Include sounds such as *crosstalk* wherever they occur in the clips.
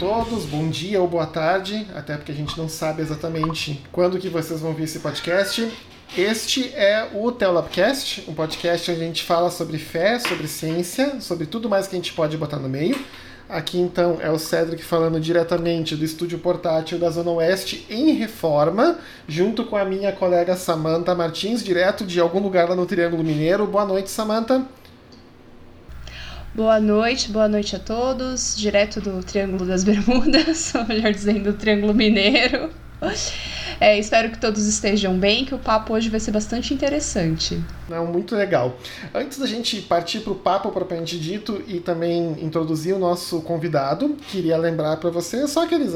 todos, bom dia ou boa tarde, até porque a gente não sabe exatamente quando que vocês vão ver esse podcast. Este é o Teolabcast, um podcast onde a gente fala sobre fé, sobre ciência, sobre tudo mais que a gente pode botar no meio. Aqui então é o Cedric falando diretamente do estúdio portátil da Zona Oeste em reforma, junto com a minha colega Samantha Martins, direto de algum lugar lá no Triângulo Mineiro. Boa noite, Samantha. Boa noite, boa noite a todos, direto do Triângulo das Bermudas, *laughs* ou melhor dizendo, do Triângulo Mineiro. É, espero que todos estejam bem, que o papo hoje vai ser bastante interessante. Não, muito legal. Antes da gente partir para o papo propriamente dito e também introduzir o nosso convidado, queria lembrar para você só aqueles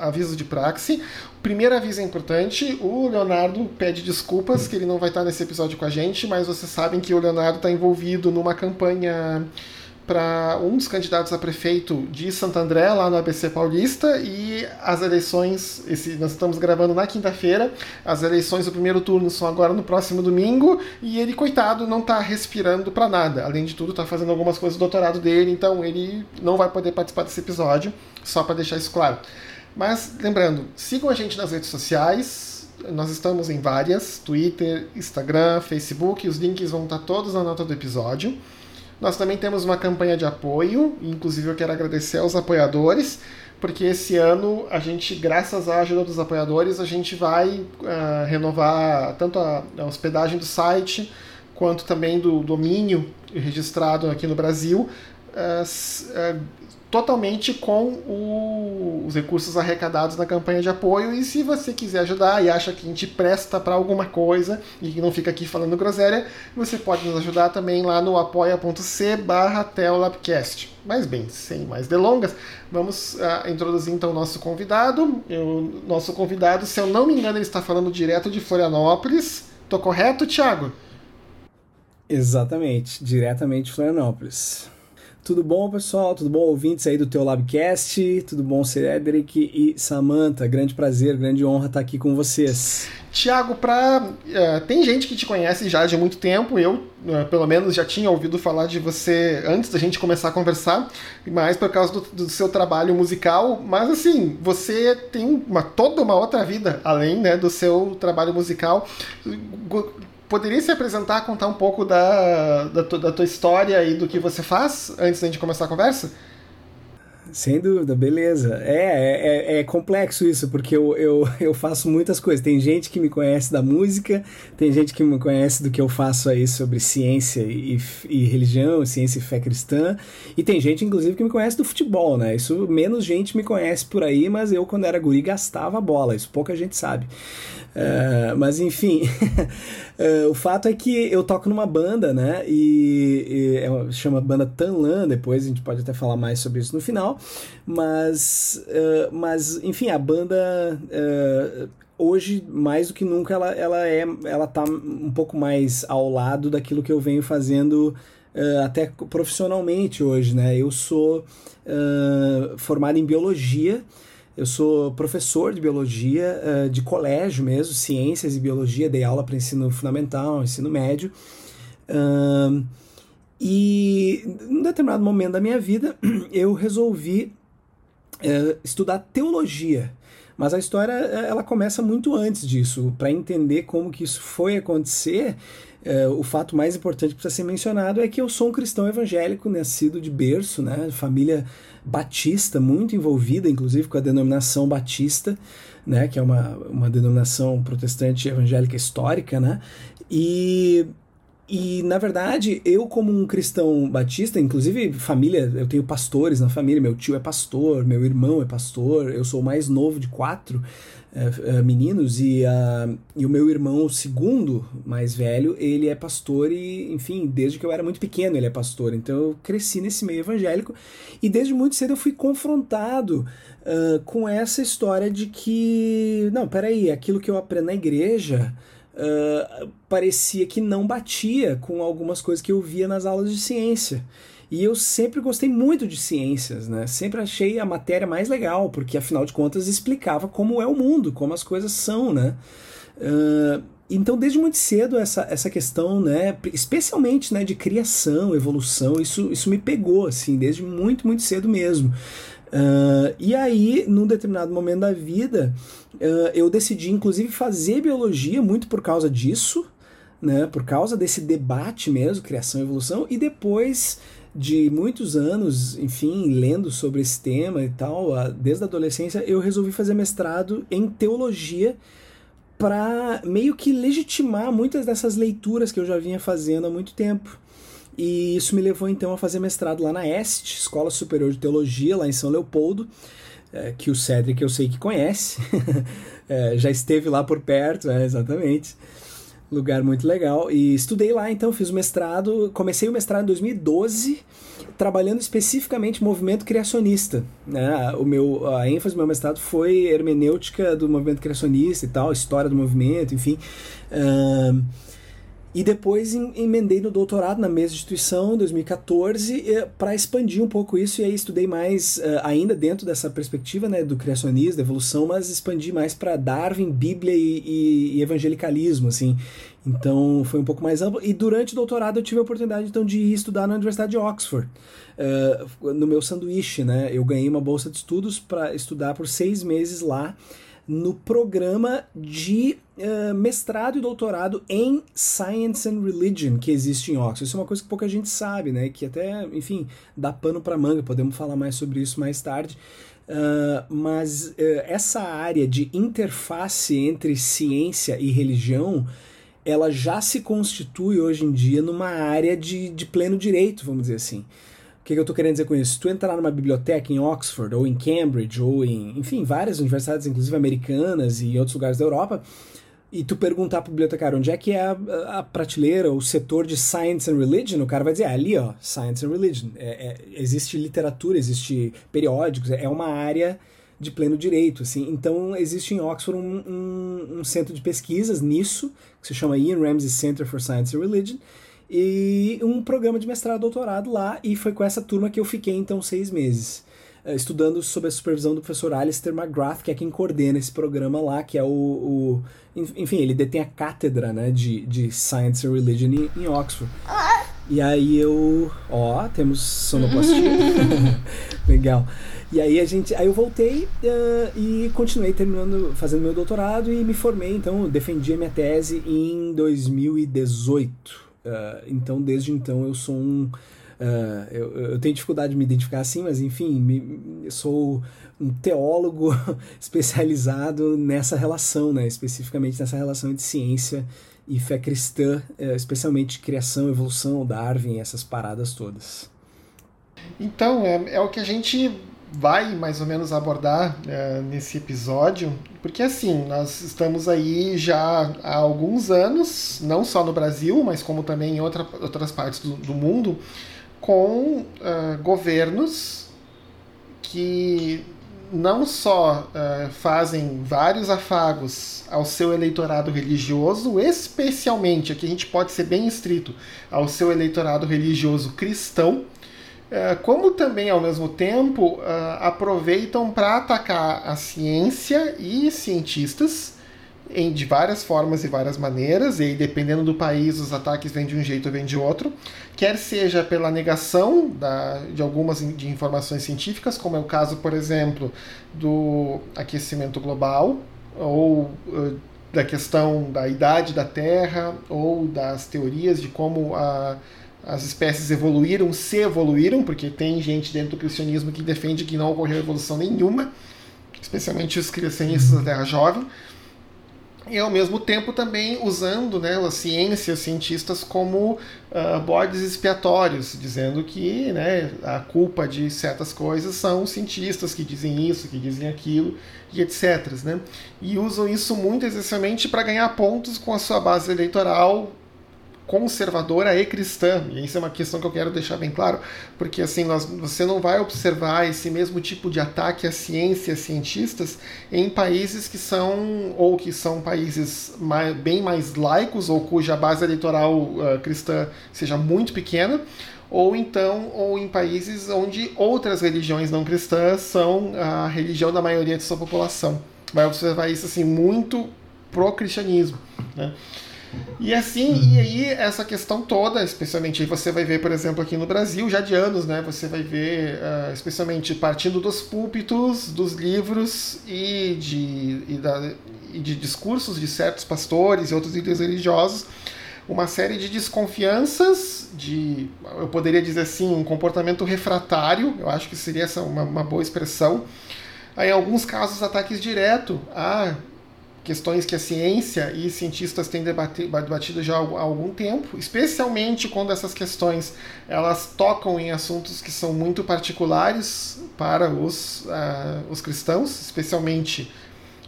avisos de praxe. O primeiro aviso é importante: o Leonardo pede desculpas que ele não vai estar nesse episódio com a gente, mas vocês sabem que o Leonardo está envolvido numa campanha para um dos candidatos a prefeito de Santo André, lá no ABC Paulista, e as eleições, esse, nós estamos gravando na quinta-feira, as eleições do primeiro turno são agora no próximo domingo, e ele, coitado, não está respirando para nada. Além de tudo, está fazendo algumas coisas do doutorado dele, então ele não vai poder participar desse episódio, só para deixar isso claro. Mas, lembrando, sigam a gente nas redes sociais, nós estamos em várias, Twitter, Instagram, Facebook, os links vão estar todos na nota do episódio. Nós também temos uma campanha de apoio, inclusive eu quero agradecer aos apoiadores, porque esse ano a gente, graças à ajuda dos apoiadores, a gente vai uh, renovar tanto a, a, hospedagem do site quanto também do domínio registrado aqui no Brasil. Uh, uh, totalmente com o, os recursos arrecadados na campanha de apoio. E se você quiser ajudar e acha que a gente presta para alguma coisa e que não fica aqui falando groselha, você pode nos ajudar também lá no apoia.c barra. Mas bem, sem mais delongas, vamos uh, introduzir então o nosso convidado. O nosso convidado, se eu não me engano, ele está falando direto de Florianópolis. Tô correto, Thiago? Exatamente, diretamente de Florianópolis. Tudo bom, pessoal? Tudo bom, ouvintes aí do teu Labcast? Tudo bom, Cedric e Samantha? Grande prazer, grande honra estar aqui com vocês. Tiago, pra... Uh, tem gente que te conhece já de muito tempo, eu, uh, pelo menos, já tinha ouvido falar de você antes da gente começar a conversar, mais por causa do, do seu trabalho musical, mas assim, você tem uma, toda uma outra vida além né, do seu trabalho musical poderia se apresentar, contar um pouco da, da, da tua história e do que você faz antes da gente começar a conversa? Sem dúvida, beleza. É, é, é, complexo isso, porque eu, eu, *laughs* eu faço muitas coisas. Tem gente que me conhece da música, tem gente que me conhece do que eu faço aí sobre ciência e, e religião, ciência e fé cristã, e tem gente, inclusive, que me conhece do futebol, né? Isso menos gente me conhece por aí, mas eu, quando era guri, gastava bola, isso pouca gente sabe. Uh, mas enfim, uh, *laughs* o fato é que eu toco numa banda, né? E, e é, chama banda Tanlan, depois a gente pode até falar mais sobre isso no final. Mas, uh, mas enfim, a banda uh, hoje mais do que nunca ela, ela é ela tá um pouco mais ao lado daquilo que eu venho fazendo uh, até profissionalmente hoje, né? Eu sou formado em biologia. Eu sou professor de biologia de colégio mesmo, ciências e biologia, dei aula para ensino fundamental, ensino médio. E em determinado momento da minha vida, *clears throat* eu resolvi é, estudar teologia. Mas a história é, ela começa muito antes disso. Para entender como que isso foi acontecer, o fato mais importante que precisa ser mencionado é que eu sou um cristão evangélico, nascido de berço, né, família batista, muito envolvida, inclusive com a denominação batista, né, que é uma, uma denominação protestante evangélica histórica, né, e e, na verdade, eu, como um cristão batista, inclusive família, eu tenho pastores na família, meu tio é pastor, meu irmão é pastor, eu sou o mais novo de quatro é, é, meninos, e, uh, e o meu irmão, o segundo mais velho, ele é pastor, e, enfim, desde que eu era muito pequeno ele é pastor, então eu cresci nesse meio evangélico, e desde muito cedo eu fui confrontado uh, com essa história de que, não, peraí, aquilo que eu aprendo na igreja uh, parecia que não batia com algumas coisas que eu via nas aulas de ciência. E eu sempre gostei muito de ciências, né? Sempre achei a matéria mais legal, porque afinal de contas explicava como é o mundo, como as coisas são, né? Uh, então, desde muito cedo, essa, essa questão, né, especialmente né, de criação, evolução, isso, isso me pegou, assim, desde muito, muito cedo mesmo. Uh, e aí, num determinado momento da vida, uh, eu decidi, inclusive, fazer biologia muito por causa disso, né, por causa desse debate mesmo, criação e evolução, e depois de muitos anos, enfim, lendo sobre esse tema e tal, desde a adolescência, eu resolvi fazer mestrado em teologia para meio que legitimar muitas dessas leituras que eu já vinha fazendo há muito tempo. E isso me levou então a fazer mestrado lá na EST, Escola Superior de Teologia, lá em São Leopoldo, é, que o Cedric eu sei que conhece, *laughs* é, já esteve lá por perto, é, exatamente. Lugar muito legal. E estudei lá, então, fiz o mestrado. Comecei o mestrado em 2012, trabalhando especificamente movimento criacionista. Né? O meu, a ênfase do meu mestrado foi hermenêutica do movimento criacionista e tal, história do movimento, enfim. Uh, e depois emendei no doutorado na mesma instituição, em 2014, para expandir um pouco isso. E aí estudei mais, uh, ainda dentro dessa perspectiva né, do criacionismo, da evolução, mas expandi mais para Darwin, Bíblia e, e, e, evangelicalismo. assim. Então foi um pouco mais amplo. E durante o doutorado eu tive a oportunidade então, de ir estudar na Universidade de Oxford, uh, no meu sanduíche. Né? Eu ganhei uma bolsa de estudos para estudar por seis meses lá no programa de uh, mestrado e doutorado em Science and Religion que existe em Oxford. Isso é uma coisa que pouca gente sabe, né? Que até, enfim, dá pano para manga. Podemos falar mais sobre isso mais tarde. Uh, mas uh, essa área de interface entre ciência e religião ela já se constitui hoje em dia numa área de, de pleno direito, vamos dizer assim que, que eu estou querendo dizer com isso? Se tu entrar numa biblioteca em Oxford, ou em Cambridge, ou em, enfim, várias universidades, inclusive americanas e outros lugares da Europa, e tu perguntar pro bibliotecário onde é que é a, a, prateleira, o setor de Science and Religion, o cara vai dizer, ah, ali, ó, Science and Religion. É, é, existe literatura, existe periódicos, é uma área de pleno direito, assim. Então, existe em Oxford um, um, um centro de pesquisas nisso, que se chama Ian Ramsey Center for Science and Religion, e um programa de mestrado doutorado lá, e foi com essa turma que eu fiquei então seis meses. Eh, estudando sob a supervisão do professor Alistair McGrath, que é quem coordena esse programa lá, que é o. o enfim, ele detém a cátedra né, de, de Science and Religion em, em Oxford. E aí eu. Ó, temos sonoplastia. *laughs* *laughs* Legal. E aí a gente. Aí eu voltei uh, e continuei terminando, fazendo meu doutorado e me formei, então, defendi a minha tese em 2018. Uh, então, desde então, eu sou um. Uh, eu, eu, tenho dificuldade de me identificar assim, mas enfim, me, sou um teólogo *laughs* especializado nessa relação, né? especificamente nessa relação de ciência e fé cristã, uh, especialmente criação, evolução, Darwin, essas paradas todas. Então, é, é o que a gente vai mais ou menos abordar é, nesse episódio, porque assim, nós estamos aí já há alguns anos, não só no Brasil, mas como também em outra, outras partes do, do mundo, com uh, governos que não só uh, fazem vários afagos ao seu eleitorado religioso, especialmente, aqui a gente pode ser bem estrito, ao seu eleitorado religioso cristão, como também, ao mesmo tempo, é, aproveitam para atacar a ciência e cientistas em, de várias formas e várias maneiras, e dependendo do país, os ataques vêm de um jeito ou vêm de outro, quer seja pela negação da, de algumas de informações científicas, como é o caso, por exemplo, do aquecimento global, ou uh, da questão da idade da Terra, ou das teorias de como a as espécies evoluíram, se evoluíram, porque tem gente dentro do cristianismo que defende que não ocorreu evolução nenhuma, especialmente os criacionistas da Terra Jovem, e ao mesmo tempo também usando né, a ciência, os cientistas como uh, bodes expiatórios, dizendo que né, a culpa de certas coisas são os cientistas que dizem isso, que dizem aquilo, e etc. Né? E usam isso muito essencialmente para ganhar pontos com a sua base eleitoral conservadora e cristã. E isso é uma questão que eu quero deixar bem claro, porque assim, nós, você não vai observar esse mesmo tipo de ataque à ciência, cientistas, em países que são, ou que são países mais, bem mais laicos, ou cuja base eleitoral uh, cristã seja muito pequena, ou então, ou em países onde outras religiões não cristãs são a religião da maioria de sua população. Vai observar isso assim muito pro cristianismo. Né? E assim, e aí essa questão toda, especialmente aí você vai ver, por exemplo, aqui no Brasil, já de anos, né? Você vai ver, uh, especialmente partindo dos púlpitos, dos livros e de, e, da, e de discursos de certos pastores e outros líderes religiosos, uma série de desconfianças, de, eu poderia dizer assim, um comportamento refratário, eu acho que seria essa uma, uma boa expressão. Em alguns casos, ataques direto a questões que a ciência e cientistas têm debatido já há algum tempo, especialmente quando essas questões elas tocam em assuntos que são muito particulares para os, uh, os cristãos, especialmente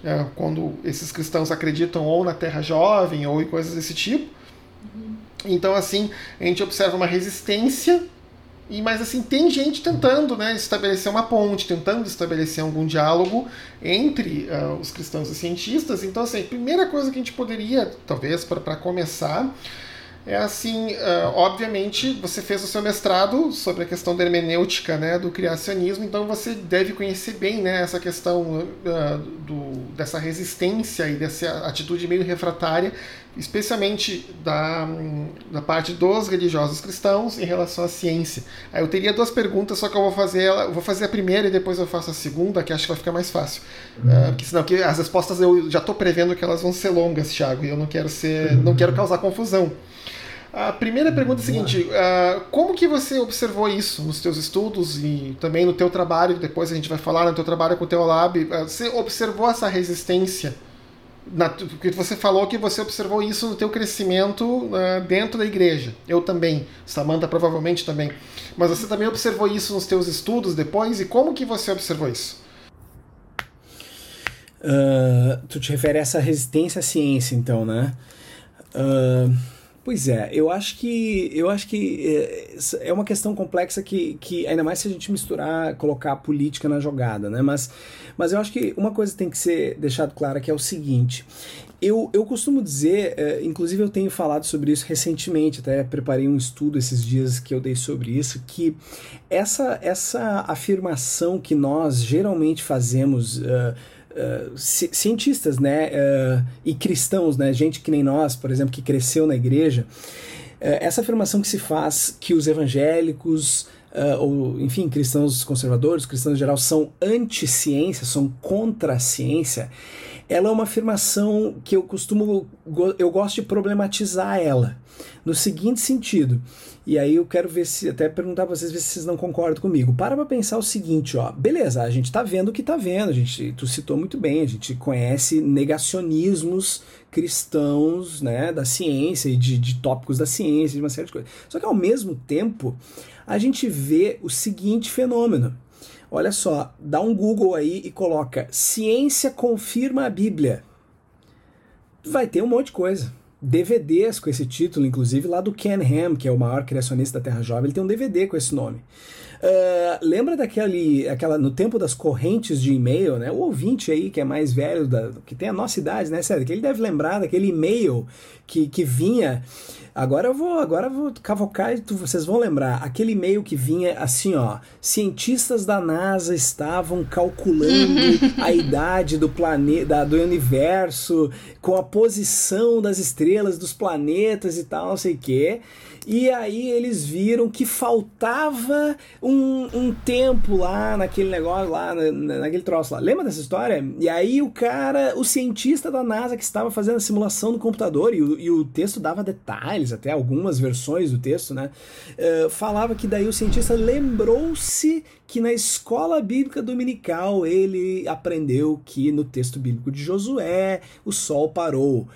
uh, quando esses cristãos acreditam ou na Terra Jovem ou em coisas desse tipo. Então, assim, a gente observa uma resistência e, mas assim, tem gente tentando né, estabelecer uma ponte, tentando estabelecer algum diálogo entre uh, os cristãos e cientistas. Então, assim, a primeira coisa que a gente poderia, talvez, para começar, é assim, uh, obviamente, você fez o seu mestrado sobre a questão da hermenêutica, né, do criacionismo, então você deve conhecer bem, né, essa questão uh, do, dessa resistência e dessa atitude meio refratária, especialmente da, da parte dos religiosos cristãos em relação à ciência. Aí eu teria duas perguntas, só que eu vou fazer ela, vou fazer a primeira e depois eu faço a segunda, que acho que vai ficar mais fácil. Uh, porque senão que as respostas eu já estou prevendo que elas vão ser longas, Thiago, e eu não quero ser, não quero causar confusão. A primeira pergunta é a seguinte: uh, como que você observou isso nos teus estudos e também no teu trabalho? Depois a gente vai falar no teu trabalho com o teu lab. Uh, você observou essa resistência? Na, porque você falou que você observou isso no teu crescimento uh, dentro da igreja. Eu também, Samantha provavelmente também. Mas você também observou isso nos teus estudos depois? E como que você observou isso? tu te refere a essa resistência à ciência, então, né? Uh Pois é, eu acho que eu acho que é, é uma questão complexa que, que ainda mais se a gente misturar, colocar a política na jogada, né? Mas, mas eu acho que uma coisa tem que ser deixado clara que é o seguinte. Eu, eu costumo dizer, é, inclusive eu tenho falado sobre isso recentemente, até preparei um estudo esses dias que eu dei sobre isso, que essa, essa afirmação que nós geralmente fazemos. Uh, uh, cientistas, né, uh, e cristãos, né, gente que nem nós, por exemplo, que cresceu na igreja, uh, essa afirmação que se faz que os evangélicos ou, enfim, cristãos conservadores, cristãos em geral, são anti-ciência, são contra a ciência, ela é uma afirmação que eu costumo, eu gosto de problematizar ela, no seguinte sentido, e aí eu quero ver se, até perguntar pra vocês, ver se vocês não concordam comigo. Para pra pensar o seguinte, ó. Beleza, a gente tá vendo o que tá vendo, a gente, tu citou muito bem, a gente conhece negacionismos cristãos, né, da ciência e de, de tópicos da ciência, de uma série de coisas. Só que ao mesmo tempo, a gente vê o seguinte fenômeno. Olha só, dá um Google aí e coloca ciência confirma a Bíblia. Vai ter um monte de coisa. DVDs com esse título, inclusive lá do Ken Ham, que é o maior criacionista da Terra Jovem, ele tem um DVD com esse nome. Uh, lembra daquele, aquela, no tempo das correntes de e-mail, né? O ouvinte aí que é mais velho, da, que tem a nossa idade, né? Sério, que ele deve lembrar daquele e-mail que, que vinha. Agora eu vou, agora eu vou cavocar e tu, vocês vão lembrar aquele e-mail que vinha assim, ó. Cientistas da NASA estavam calculando a idade do planeta, do universo, com a posição das estrelas, dos planetas e tal, não sei o quê. E aí eles viram que faltava um, um tempo lá naquele negócio lá, naquele troço lá. Lembra dessa história? E aí o cara, o cientista da NASA que estava fazendo a simulação no computador, e o, e o texto dava detalhes, até algumas versões do texto, né? Uh, falava que daí o cientista lembrou-se que na escola bíblica dominical ele aprendeu que no texto bíblico de Josué o sol parou.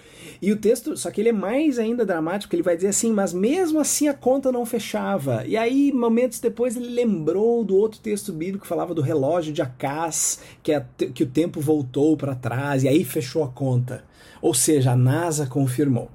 E o texto, só que ele é mais ainda dramático, ele vai dizer assim, mas mesmo assim a conta não fechava. E aí, momentos depois, ele lembrou do outro texto bíblico que falava do relógio de Acás, que, é, que o tempo voltou para trás, e aí fechou a conta. Ou seja, a NASA confirmou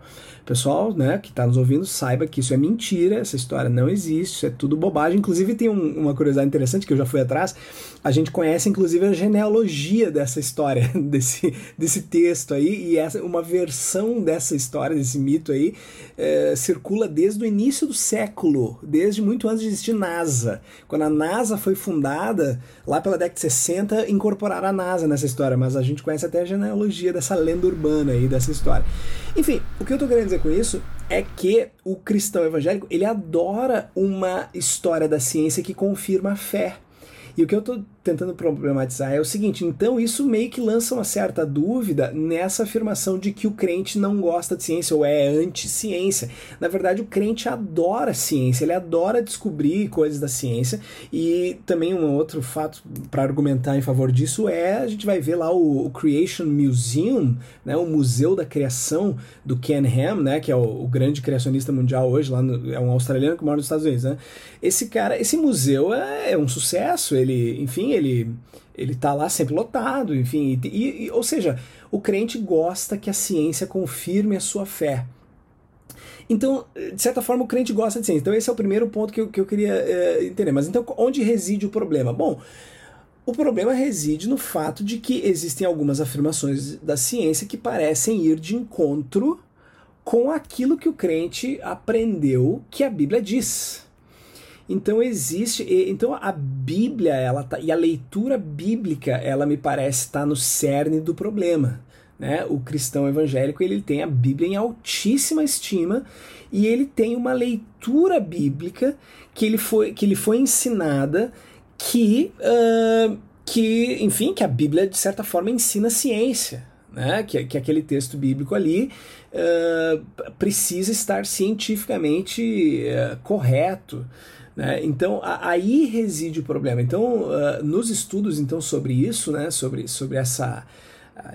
pessoal né, que está nos ouvindo saiba que isso é mentira, essa história não existe, isso é tudo bobagem. Inclusive, tem um, uma curiosidade interessante que eu já fui atrás. A gente conhece, inclusive, a genealogia dessa história, *laughs* desse, desse texto aí, e essa, uma versão dessa história, desse mito aí, é, circula desde o início do século, desde muito antes de existir NASA. Quando a NASA foi fundada, lá pela década de 60, incorporaram a NASA nessa história, mas a gente conhece até a genealogia dessa lenda urbana aí dessa história. Enfim, o que eu tô querendo dizer com isso é que o cristão evangélico, ele adora uma história da ciência que confirma a fé. E o que eu estou tentando problematizar é o seguinte: então isso meio que lança uma certa dúvida nessa afirmação de que o crente não gosta de ciência ou é anti-ciência. Na verdade, o crente adora ciência, ele adora descobrir coisas da ciência. E também um outro fato para argumentar em favor disso é a gente vai ver lá o, o Creation Museum, né, o Museu da Criação do Ken Ham, né, que é o, o grande criacionista mundial hoje, lá no, é um australiano que mora nos Estados Unidos. Né? Esse cara, esse museu é, é um sucesso, ele, enfim, ele ele tá lá sempre lotado, enfim, e, e, ou seja, o crente gosta que a ciência confirme a sua fé. Então, de certa forma, o crente gosta de ciência. Então, esse é o primeiro ponto que eu, que eu queria é, entender. Mas então, onde reside o problema? Bom, o problema reside no fato de que existem algumas afirmações da ciência que parecem ir de encontro com aquilo que o crente aprendeu que a Bíblia diz. Então existe, então a Bíblia, ela tá, e a leitura bíblica, ela me parece estar tá no cerne do problema. Né? O cristão evangélico ele tem a Bíblia em altíssima estima e ele tem uma leitura bíblica que ele foi, que ele foi ensinada que, uh, que, enfim, que a Bíblia de certa forma ensina ciência. Né? Que, que aquele texto bíblico ali uh, precisa estar cientificamente uh, correto. Né? Então aí reside o problema. Então uh, nos estudos então sobre isso, né, sobre, sobre essa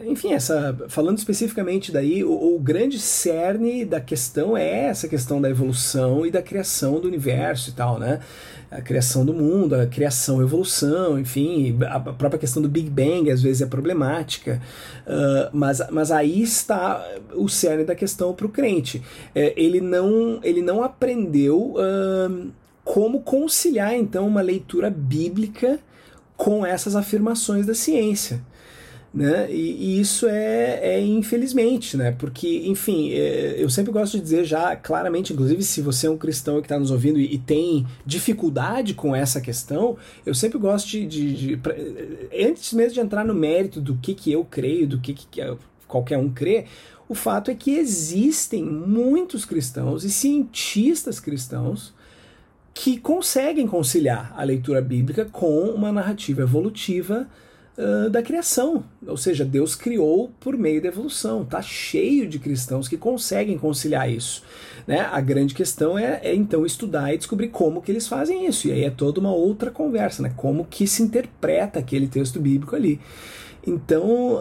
enfim, essa, falando especificamente daí, o, o, grande cerne da questão é essa questão da evolução e da criação do universo e tal, né? A criação do mundo, a criação, a evolução, enfim, a própria questão do Big Bang às vezes é problemática, uh, mas, mas aí está o cerne da questão para o crente. É, ele, não, ele não aprendeu. Uh, como conciliar então uma leitura bíblica com essas afirmações da ciência. Né? E, e isso é, é, infelizmente, né? Porque, enfim, é, eu sempre gosto de dizer já claramente, inclusive se você é um cristão que está nos ouvindo e, e, tem dificuldade com essa questão, eu sempre gosto de, de, de pra, antes mesmo de entrar no mérito do que, que eu creio, do que, que qualquer um crê, o fato é que existem muitos cristãos e cientistas cristãos que conseguem conciliar a leitura bíblica com uma narrativa evolutiva uh, da criação. Ou seja, Deus criou por meio da evolução. Está cheio de cristãos que conseguem conciliar isso. Né? A grande questão é, é, então estudar e descobrir como que eles fazem isso. E aí é toda uma outra conversa, né? como que se interpreta aquele texto bíblico ali. Então,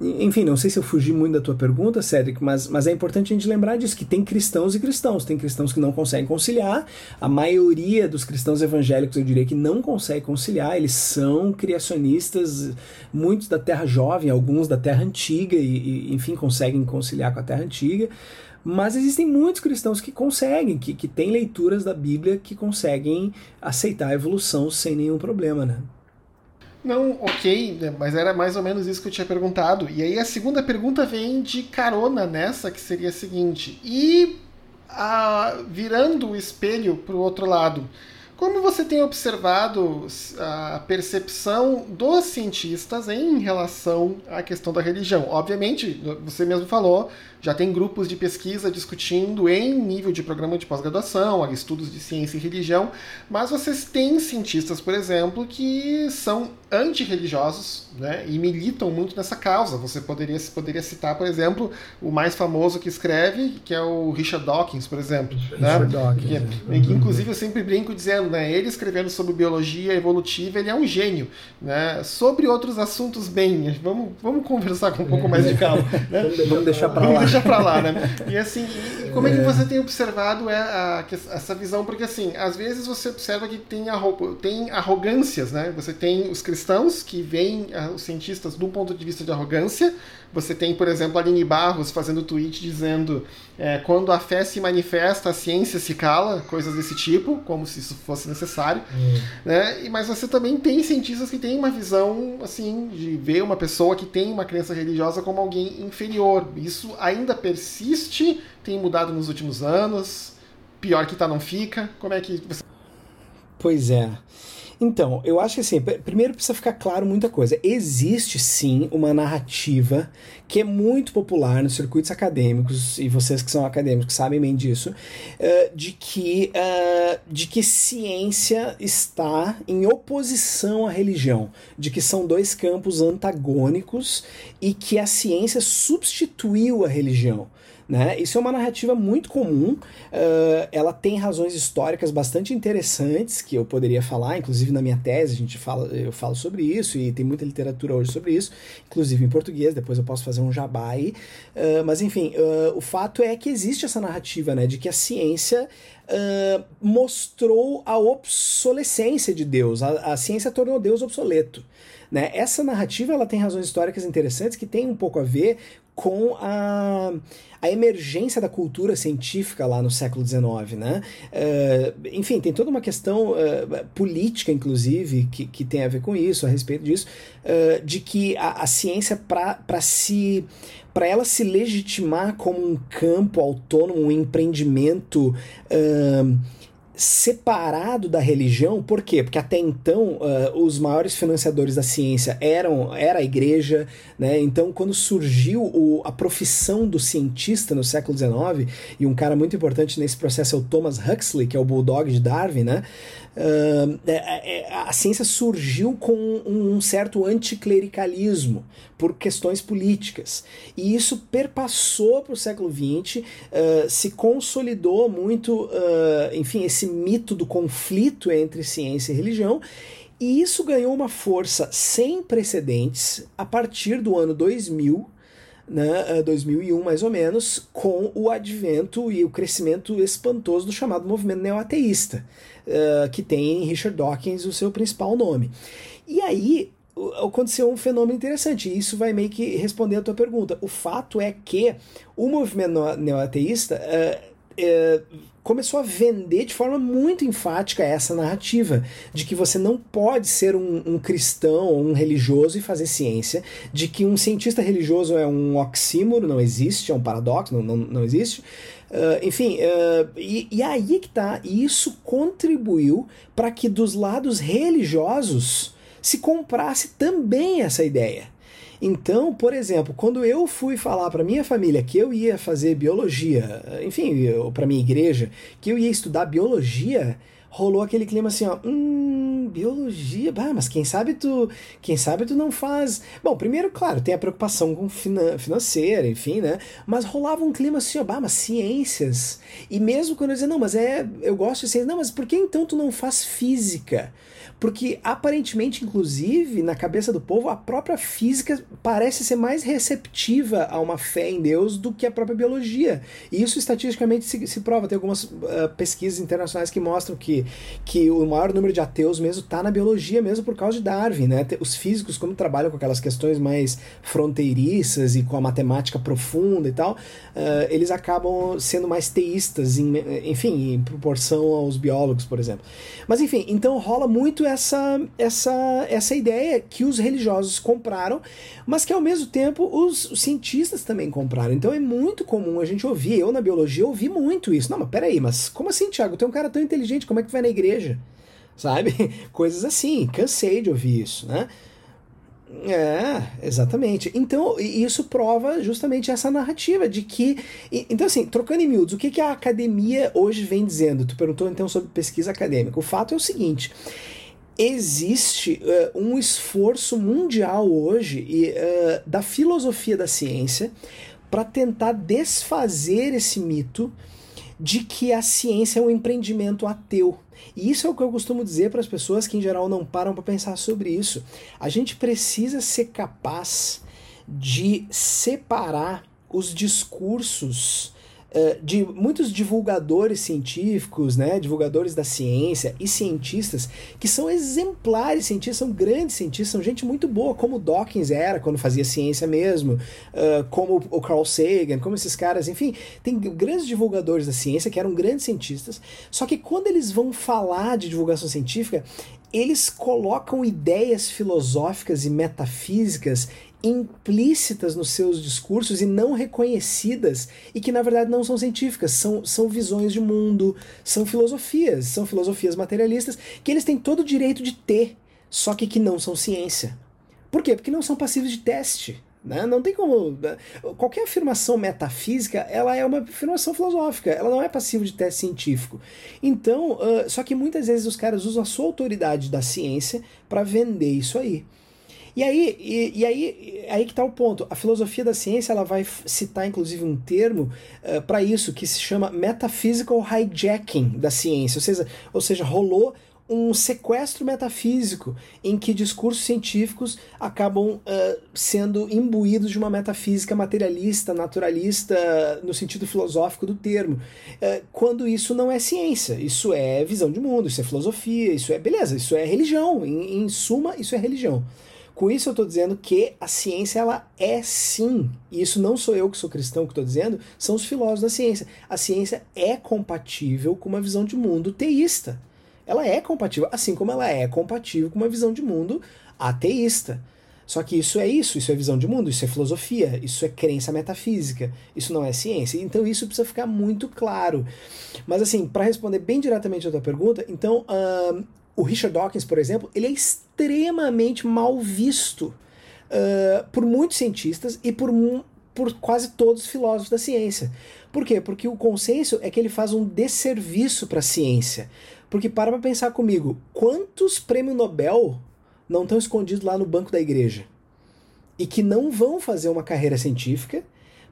enfim, não sei se eu fugi muito da tua pergunta, Cédric, mas, mas é importante a gente lembrar disso, que tem cristãos e cristãos. Tem cristãos que não conseguem conciliar, a maioria dos cristãos evangélicos, eu diria que não consegue conciliar, eles são criacionistas, muitos da Terra Jovem, alguns da Terra Antiga, e, e enfim, conseguem conciliar com a Terra Antiga. Mas existem muitos cristãos que conseguem, que, que têm leituras da Bíblia que conseguem aceitar a evolução sem nenhum problema, né? Não, ok, né, mas era mais ou menos isso que eu tinha perguntado. E aí a segunda pergunta vem de carona nessa, que seria a seguinte: e a, virando o espelho para o outro lado, como você tem observado a percepção dos cientistas em relação à questão da religião? Obviamente, você mesmo falou, já tem grupos de pesquisa discutindo em nível de programa de pós-graduação, estudos de ciência e religião, mas vocês têm cientistas, por exemplo, que são antirreligiosos né, e militam muito nessa causa. Você poderia, poderia citar, por exemplo, o mais famoso que escreve, que é o Richard Dawkins, por exemplo. Richard né? Dawkins. Que, é, que, inclusive, eu sempre brinco dizendo, né, ele escrevendo sobre biologia evolutiva, ele é um gênio. Né? Sobre outros assuntos, bem, vamos, vamos conversar com um pouco mais de calma. *laughs* Né? Vamos deixar para lá deixa pra lá, né? E assim, e como é que você tem observado é, a, essa visão? Porque assim, às vezes você observa que tem, arro tem arrogâncias, né? Você tem os cristãos que veem ah, os cientistas do ponto de vista de arrogância, você tem, por exemplo, Aline Barros fazendo tweet dizendo é, quando a fé se manifesta, a ciência se cala, coisas desse tipo, como se isso fosse necessário. Hum. Né? Mas você também tem cientistas que têm uma visão assim de ver uma pessoa que tem uma crença religiosa como alguém inferior. Isso ainda persiste, tem mudado nos últimos anos. Pior que tá não fica. Como é que você... Pois é. Então, eu acho que assim, primeiro precisa ficar claro muita coisa. Existe sim uma narrativa que é muito popular nos circuitos acadêmicos, e vocês que são acadêmicos sabem bem disso, uh, de, que, uh, de que ciência está em oposição à religião, de que são dois campos antagônicos e que a ciência substituiu a religião. Né? Isso é uma narrativa muito comum, uh, ela tem razões históricas bastante interessantes que eu poderia falar, inclusive na minha tese a gente fala, eu falo sobre isso e tem muita literatura hoje sobre isso, inclusive em português, depois eu posso fazer um jabá aí. Uh, mas enfim, uh, o fato é que existe essa narrativa né, de que a ciência mostrou a obsolescência de Deus, a, a ciência tornou Deus obsoleto. Né? Essa narrativa ela tem razões históricas interessantes que tem um pouco a ver com a, a emergência da cultura científica lá no século XIX, né? Uh, enfim, tem toda uma questão uh, política, inclusive, que, que tem a ver com isso, a respeito disso, uh, de que a, a ciência, para se para ela se legitimar como um campo autônomo, um empreendimento separado da religião, por quê? Porque até então uh, os maiores financiadores da ciência eram era a igreja, né? Então quando surgiu o, a profissão do cientista no século XIX e um cara muito importante nesse processo é o Thomas Huxley, que é o bulldog de Darwin, né? Uh, a ciência surgiu com um certo anticlericalismo por questões políticas. E isso perpassou para o século XX, uh, se consolidou muito, uh, enfim, esse mito do conflito entre ciência e religião. E isso ganhou uma força sem precedentes a partir do ano 2000, né, 2001 mais ou menos, com o advento e o crescimento espantoso do chamado movimento neoateísta que tem em Richard Dawkins o seu principal nome. E aí aconteceu um fenômeno interessante, e isso vai meio que responder a tua pergunta. O fato é que o movimento neoateísta uh, uh, começou a vender de forma muito enfática essa narrativa de que você não pode ser um, um cristão ou um religioso e fazer ciência, de que um cientista religioso é um oxímoro, não existe, é um paradoxo, não, não, não existe. Uh, enfim, uh, e, e aí que tá, isso contribuiu para que dos lados religiosos se comprasse também essa ideia. Então, por exemplo, quando eu fui falar para minha família que eu ia fazer biologia, enfim, para minha igreja, que eu ia estudar biologia, rolou aquele clima assim, ó, hum, biologia, bah, mas quem sabe tu, quem sabe tu não faz. Bom, primeiro, claro, tem a preocupação com finan financeira, enfim, né? Mas rolava um clima assim, ó, bah, mas ciências. E mesmo quando eu dizia, não, mas é, eu gosto de ciências, não, mas por que então tu não faz física? Porque aparentemente, inclusive, na cabeça do povo, a própria física parece ser mais receptiva a uma fé em Deus do que a própria biologia. E isso estatisticamente se, se prova. Tem algumas uh, pesquisas internacionais que mostram que, que o maior número de ateus mesmo está na biologia, mesmo por causa de Darwin. Né? Os físicos, como trabalham com aquelas questões mais fronteiriças e com a matemática profunda e tal, uh, eles acabam sendo mais teístas, em, enfim, em proporção aos biólogos, por exemplo. Mas enfim, então rola muito essa, essa, essa ideia que os religiosos compraram, mas que ao mesmo tempo os, os cientistas também compraram. Então é muito comum a gente ouvir, eu na biologia ouvi muito isso. Não, mas peraí, mas como assim, Tiago? Tu é um cara tão inteligente, como é que tu vai na igreja? Sabe? *laughs* Coisas assim, cansei de ouvir isso, né? É, exatamente. Então, isso prova justamente essa narrativa de que. Então, assim, trocando em miúdos, o que, que a academia hoje vem dizendo? Tu perguntou então sobre pesquisa acadêmica. O fato é o seguinte: existe uh, um esforço mundial hoje uh, da filosofia da ciência para tentar desfazer esse mito de que a ciência é um empreendimento ateu. E isso é o que eu costumo dizer para as pessoas que em geral não param para pensar sobre isso. A gente precisa ser capaz de separar os discursos de muitos divulgadores científicos, né, divulgadores da ciência e cientistas que são exemplares cientistas, são grandes cientistas, são gente muito boa, como Dawkins era quando fazia ciência mesmo, uh, como o Carl Sagan, como esses caras, enfim, tem grandes divulgadores da ciência que eram grandes cientistas, só que quando eles vão falar de divulgação científica, eles colocam ideias filosóficas e metafísicas implícitas nos seus discursos e não reconhecidas e que na verdade não são científicas, são, são visões de mundo, são filosofias, são filosofias materialistas que eles têm todo o direito de ter, só que que não são ciência. Por quê? Porque não são passíveis de teste. Né? Não tem como. Né? Qualquer afirmação metafísica ela é uma afirmação filosófica, ela não é passiva de teste científico. Então, uh, só que muitas vezes os caras usam a sua autoridade da ciência para vender isso aí. E aí, e, e, aí, aí que está o ponto. A filosofia da ciência ela vai citar, inclusive, um termo uh, para isso que se chama metaphysical hijacking da ciência. Ou seja, ou seja, rolou um sequestro metafísico em que discursos científicos acabam uh, sendo imbuídos de uma metafísica materialista, naturalista, no sentido filosófico do termo, uh, quando isso não é ciência, isso é visão de mundo, isso é filosofia, isso é beleza, isso é religião, em, em suma, isso é religião. Com isso eu estou dizendo que a ciência ela é sim, e isso não sou eu que sou cristão que estou dizendo, são os filósofos da ciência. A ciência é compatível com uma visão de mundo teísta ela é compatível, assim como ela é compatível com uma visão de mundo ateísta. Só que isso é isso, isso é visão de mundo, isso é filosofia, isso é crença metafísica, isso não é ciência. Então isso precisa ficar muito claro. Mas assim, para responder bem diretamente a tua pergunta, então uh, o Richard Dawkins, por exemplo, ele é extremamente mal visto uh, por muitos cientistas e por, por quase todos os filósofos da ciência. Por quê? Porque o consenso é que ele faz um desserviço para a ciência. Porque para pra pensar comigo, quantos prêmios Nobel não estão escondidos lá no banco da igreja? E que não vão fazer uma carreira científica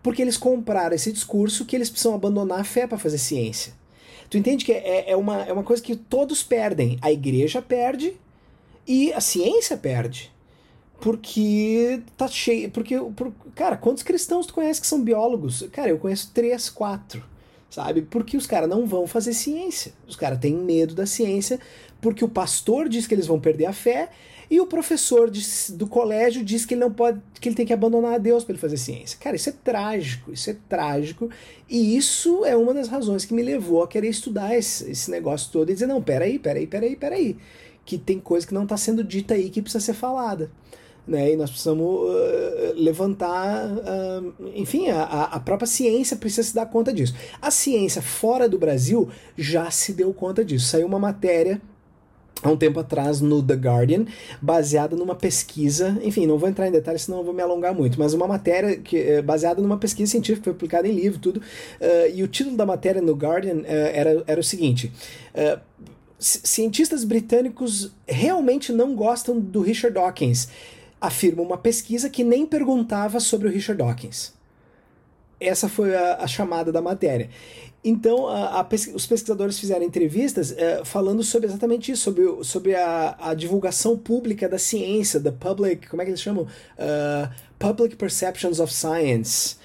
porque eles compraram esse discurso que eles precisam abandonar a fé para fazer ciência. Tu entende que é, é, uma, é uma coisa que todos perdem. A igreja perde e a ciência perde. Porque tá cheio. Porque, por, cara, quantos cristãos tu conhece que são biólogos? Cara, eu conheço três, quatro sabe? Porque os caras não vão fazer ciência. Os caras têm medo da ciência porque o pastor diz que eles vão perder a fé e o professor de, do colégio diz que ele não pode, que ele tem que abandonar a Deus para ele fazer ciência. Cara, isso é trágico, isso é trágico e isso é uma das razões que me levou a querer estudar esse, esse negócio todo e dizer não, peraí, peraí, peraí, peraí, que tem coisa que não está sendo dita aí que precisa ser falada né? E nós precisamos uh, levantar, uh, enfim, a, a própria ciência precisa se dar conta disso. A ciência fora do Brasil já se deu conta disso. Saiu uma matéria há um tempo atrás no The Guardian, baseada numa pesquisa, enfim, não vou entrar em detalhes, senão eu vou me alongar muito, mas uma matéria que, é baseada numa pesquisa científica, foi publicada em livro, tudo, uh, e o título da matéria no Guardian uh, era, era o seguinte. Uh, cientistas britânicos realmente não gostam do Richard Dawkins afirma uma pesquisa que nem perguntava sobre o Richard Dawkins. Essa foi a, a chamada da matéria. Então, a, a os pesquisadores fizeram entrevistas uh, falando sobre exatamente isso, sobre, sobre a, a, divulgação pública da ciência, da public, como é que eles chamam? Uh, public Perceptions of Science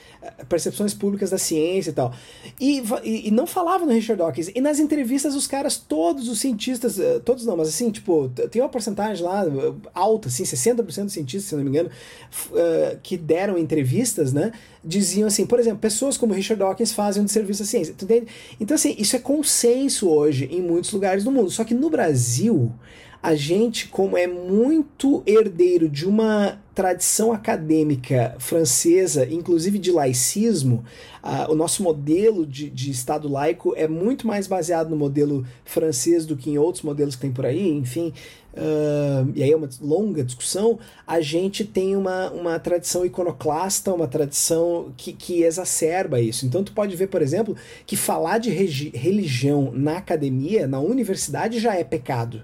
percepções públicas da ciência e tal. E, e, e, não falava no Richard Dawkins. E nas entrevistas, os caras, todos os cientistas, eh, todos não, mas assim, tipo, tem uma porcentagem lá eh, alta, assim, 60% dos cientistas, se não me engano, uh, que deram entrevistas, né? Diziam assim, por exemplo, pessoas como Richard Dawkins fazem um serviço à ciência. Então, assim, isso é consenso hoje em muitos lugares do mundo. Só que no Brasil, a gente, como é muito herdeiro de uma tradição acadêmica francesa, inclusive de laicismo, uh, o nosso modelo de, de, Estado laico é muito mais baseado no modelo francês do que em outros modelos que tem por aí, enfim. Uh, e aí é uma longa discussão. A gente tem uma, uma tradição iconoclasta, uma tradição que, que exacerba isso. Então, tu pode ver, por exemplo, que falar de religião na academia, na universidade, já é pecado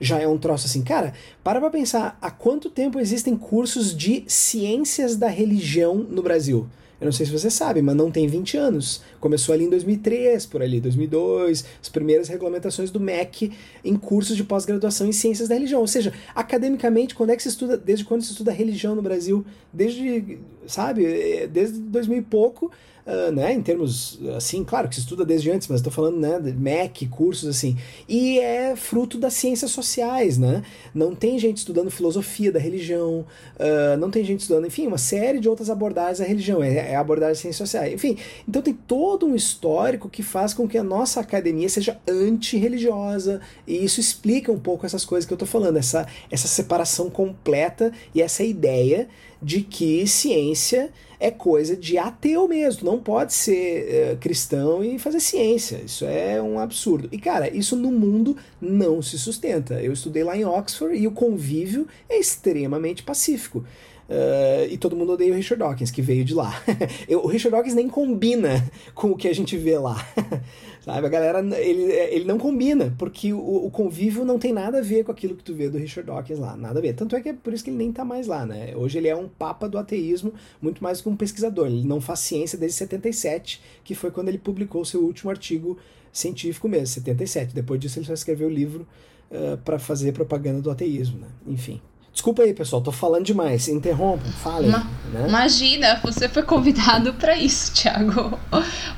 já é um troço assim. Cara, para pra pensar, há quanto tempo existem cursos de ciências da religião no Brasil? Eu não sei se você sabe, mas não tem 20 anos. Começou ali em 2003, por ali, 2002, as primeiras regulamentações do MEC em cursos de pós-graduação em ciências da religião. Ou seja, academicamente, quando é que se estuda, desde quando se estuda religião no Brasil? Desde, sabe, desde 2000 e pouco, uh, né, em termos, assim, claro que se estuda desde antes, mas estou falando, né, MEC, cursos, assim, e é fruto das ciências sociais, né, não tem gente estudando filosofia da religião, uh, não tem gente estudando, enfim, uma série de outras abordagens da religião, é, é abordagem das ciências sociais, enfim, então tem todo um histórico que faz com que a nossa academia seja antirreligiosa, e isso explica um pouco essas coisas que eu estou falando, essa, essa separação completa e essa ideia de que ciência é coisa de ateu mesmo. Não pode ser uh, cristão e fazer ciência. Isso é um absurdo. E, cara, isso no mundo não se sustenta. Eu estudei lá em Oxford e o convívio é extremamente pacífico. Uh, e todo mundo odeia o Richard Dawkins, que veio de lá. *laughs* o Richard Dawkins nem combina com o que a gente vê lá. *laughs* Sabe? A galera, ele, ele não combina, porque o, o, convívio não tem nada a ver com aquilo que tu vê do Richard Dawkins lá, nada a ver. Tanto é que é por isso que ele nem tá mais lá, né? Hoje ele é um papa do ateísmo, muito mais que um pesquisador. Ele não faz ciência desde 77, que foi quando ele publicou seu último artigo científico mesmo, 77. Depois disso ele só escreveu o livro uh, para fazer propaganda do ateísmo, né? Enfim. Desculpa aí, pessoal, tô falando demais. Interrompa, fale. Ma né? Imagina, você foi convidado para isso, *laughs* Thiago.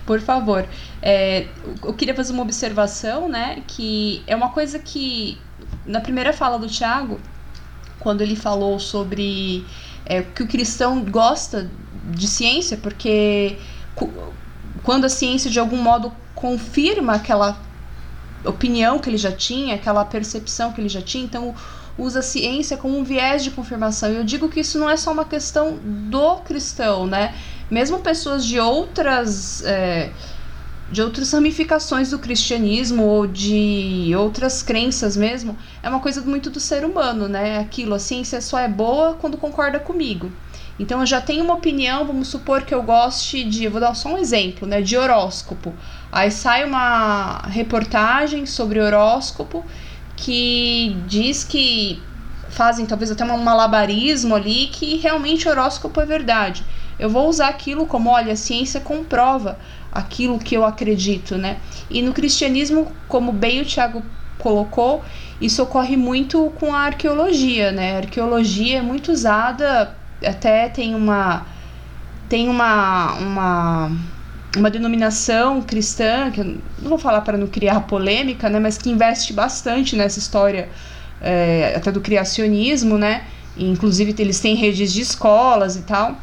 Por favor. É, eu queria fazer uma observação, né? Que é uma coisa que, na primeira fala do Thiago, quando ele falou sobre é, que o cristão gosta de ciência, porque quando a ciência de algum modo confirma aquela opinião que ele já tinha, aquela percepção que ele já tinha, então usa a ciência como um viés de confirmação. E eu digo que isso não é só uma questão do cristão, né? Mesmo pessoas de outras. É, de outras ramificações do cristianismo ou de outras crenças mesmo, é uma coisa muito do ser humano, né? Aquilo, a ciência só é boa quando concorda comigo. Então eu já tenho uma opinião, vamos supor que eu goste de, vou dar só um exemplo, né, de horóscopo. Aí sai uma reportagem sobre horóscopo que diz que fazem talvez até um malabarismo ali que realmente horóscopo é verdade. Eu vou usar aquilo como, olha, a ciência comprova aquilo que eu acredito, né? E no cristianismo, como bem o Tiago colocou, isso ocorre muito com a arqueologia, né? A arqueologia é muito usada, até tem uma tem uma uma uma denominação cristã, que eu não vou falar para não criar polêmica, né, mas que investe bastante nessa história é, até do criacionismo, né? Inclusive eles têm redes de escolas e tal.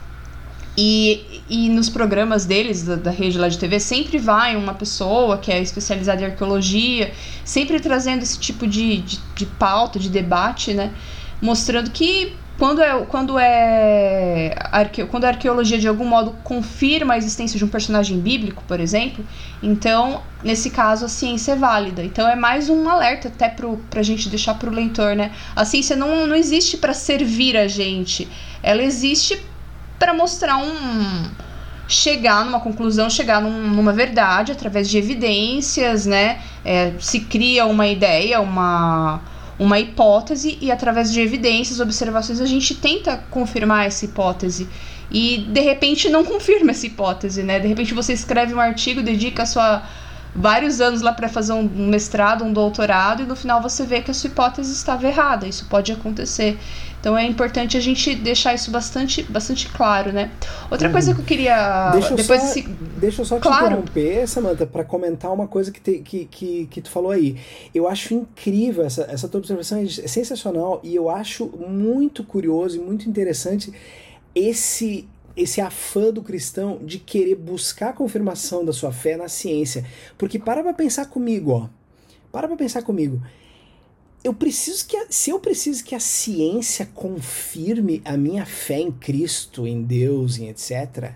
E, e nos programas deles, da, da rede lá de TV, sempre vai uma pessoa que é especializada em arqueologia, sempre trazendo esse tipo de, de, de pauta, de debate, né? Mostrando que quando é, quando é arque, quando a arqueologia de algum modo confirma a existência de um personagem bíblico, por exemplo, então nesse caso a ciência é válida. Então é mais um alerta até pro, pra gente deixar pro leitor, né? A ciência não, não existe para servir a gente, ela existe para mostrar um chegar numa conclusão, chegar num, numa verdade através de evidências, né? É, se cria uma ideia, uma uma hipótese e através de evidências, observações, a gente tenta confirmar essa hipótese. E de repente não confirma essa hipótese, né? De repente você escreve um artigo, dedica sua vários anos lá para fazer um mestrado, um doutorado, e no final você vê que a sua hipótese estava errada. Isso pode acontecer. Então é importante a gente deixar isso bastante, bastante claro, né? Outra coisa uhum. que eu queria. Deixa eu depois só, desse... deixa eu só te claro. interromper, Samantha, para comentar uma coisa que, te, que, que, que tu falou aí. Eu acho incrível, essa, essa tua observação é sensacional, e eu acho muito curioso e muito interessante esse esse afã do cristão de querer buscar a confirmação da sua fé na ciência. Porque para pra pensar comigo, ó. Para pra pensar comigo. Eu preciso que se eu preciso que a ciência confirme a minha fé em Cristo, em Deus, em etc.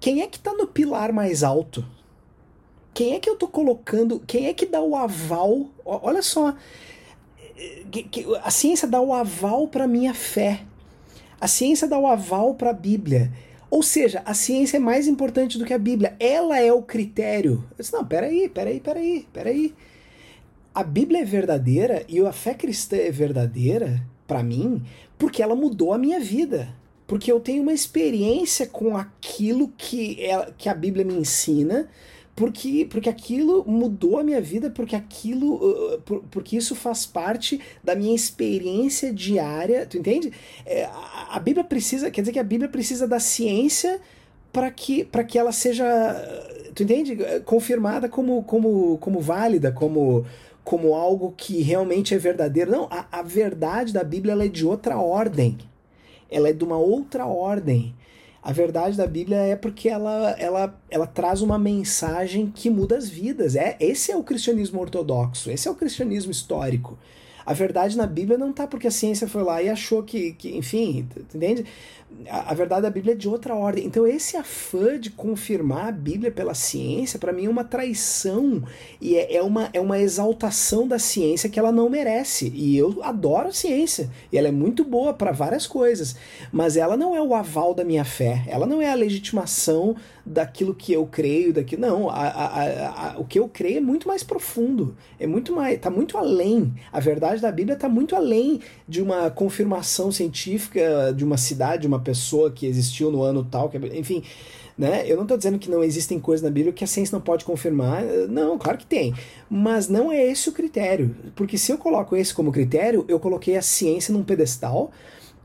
Quem é que está no pilar mais alto? Quem é que eu estou colocando? Quem é que dá o aval? Olha só, a ciência dá o aval para minha fé. A ciência dá o aval para a Bíblia. Ou seja, a ciência é mais importante do que a Bíblia. Ela é o critério. Eu disse, não, peraí, peraí, peraí, peraí. A Bíblia é verdadeira e a fé cristã é verdadeira para mim porque ela mudou a minha vida. Porque eu tenho uma experiência com aquilo que, é, que a Bíblia me ensina porque, porque aquilo mudou a minha vida, porque aquilo. Uh, por, porque isso faz parte da minha experiência diária. Tu entende? É, a, Bíblia precisa. Quer dizer que a Bíblia precisa da ciência para que, que ela seja, tu entende? Confirmada como, como, como válida, como, como algo que realmente é verdadeiro. Não, a, a verdade da Bíblia é de outra ordem. Ela é de uma outra ordem. A verdade da Bíblia é porque ela, ela, ela traz uma mensagem que muda as vidas. É, esse é o cristianismo ortodoxo, esse é o cristianismo histórico. A verdade na Bíblia não tá porque a ciência foi lá e achou que, que enfim, entende? A, verdade da Bíblia é de outra ordem. Então esse afã de confirmar a Bíblia pela ciência, para mim é uma traição e é, é, uma, é uma exaltação da ciência que ela não merece. E eu adoro a ciência e ela é muito boa para várias coisas, mas ela não é o aval da minha fé, ela não é a legitimação daquilo que eu creio, daquilo. Não, a, a, a, o que eu creio é muito mais profundo, é muito mais, tá muito além. A verdade da Bíblia está muito além de uma confirmação científica de uma cidade, de uma pessoa que existiu no ano tal, que, é, enfim. Né? Eu não estou dizendo que não existem coisas na Bíblia que a ciência não pode confirmar. Não, claro que tem. Mas não é esse o critério. Porque se eu coloco esse como critério, eu coloquei a ciência num pedestal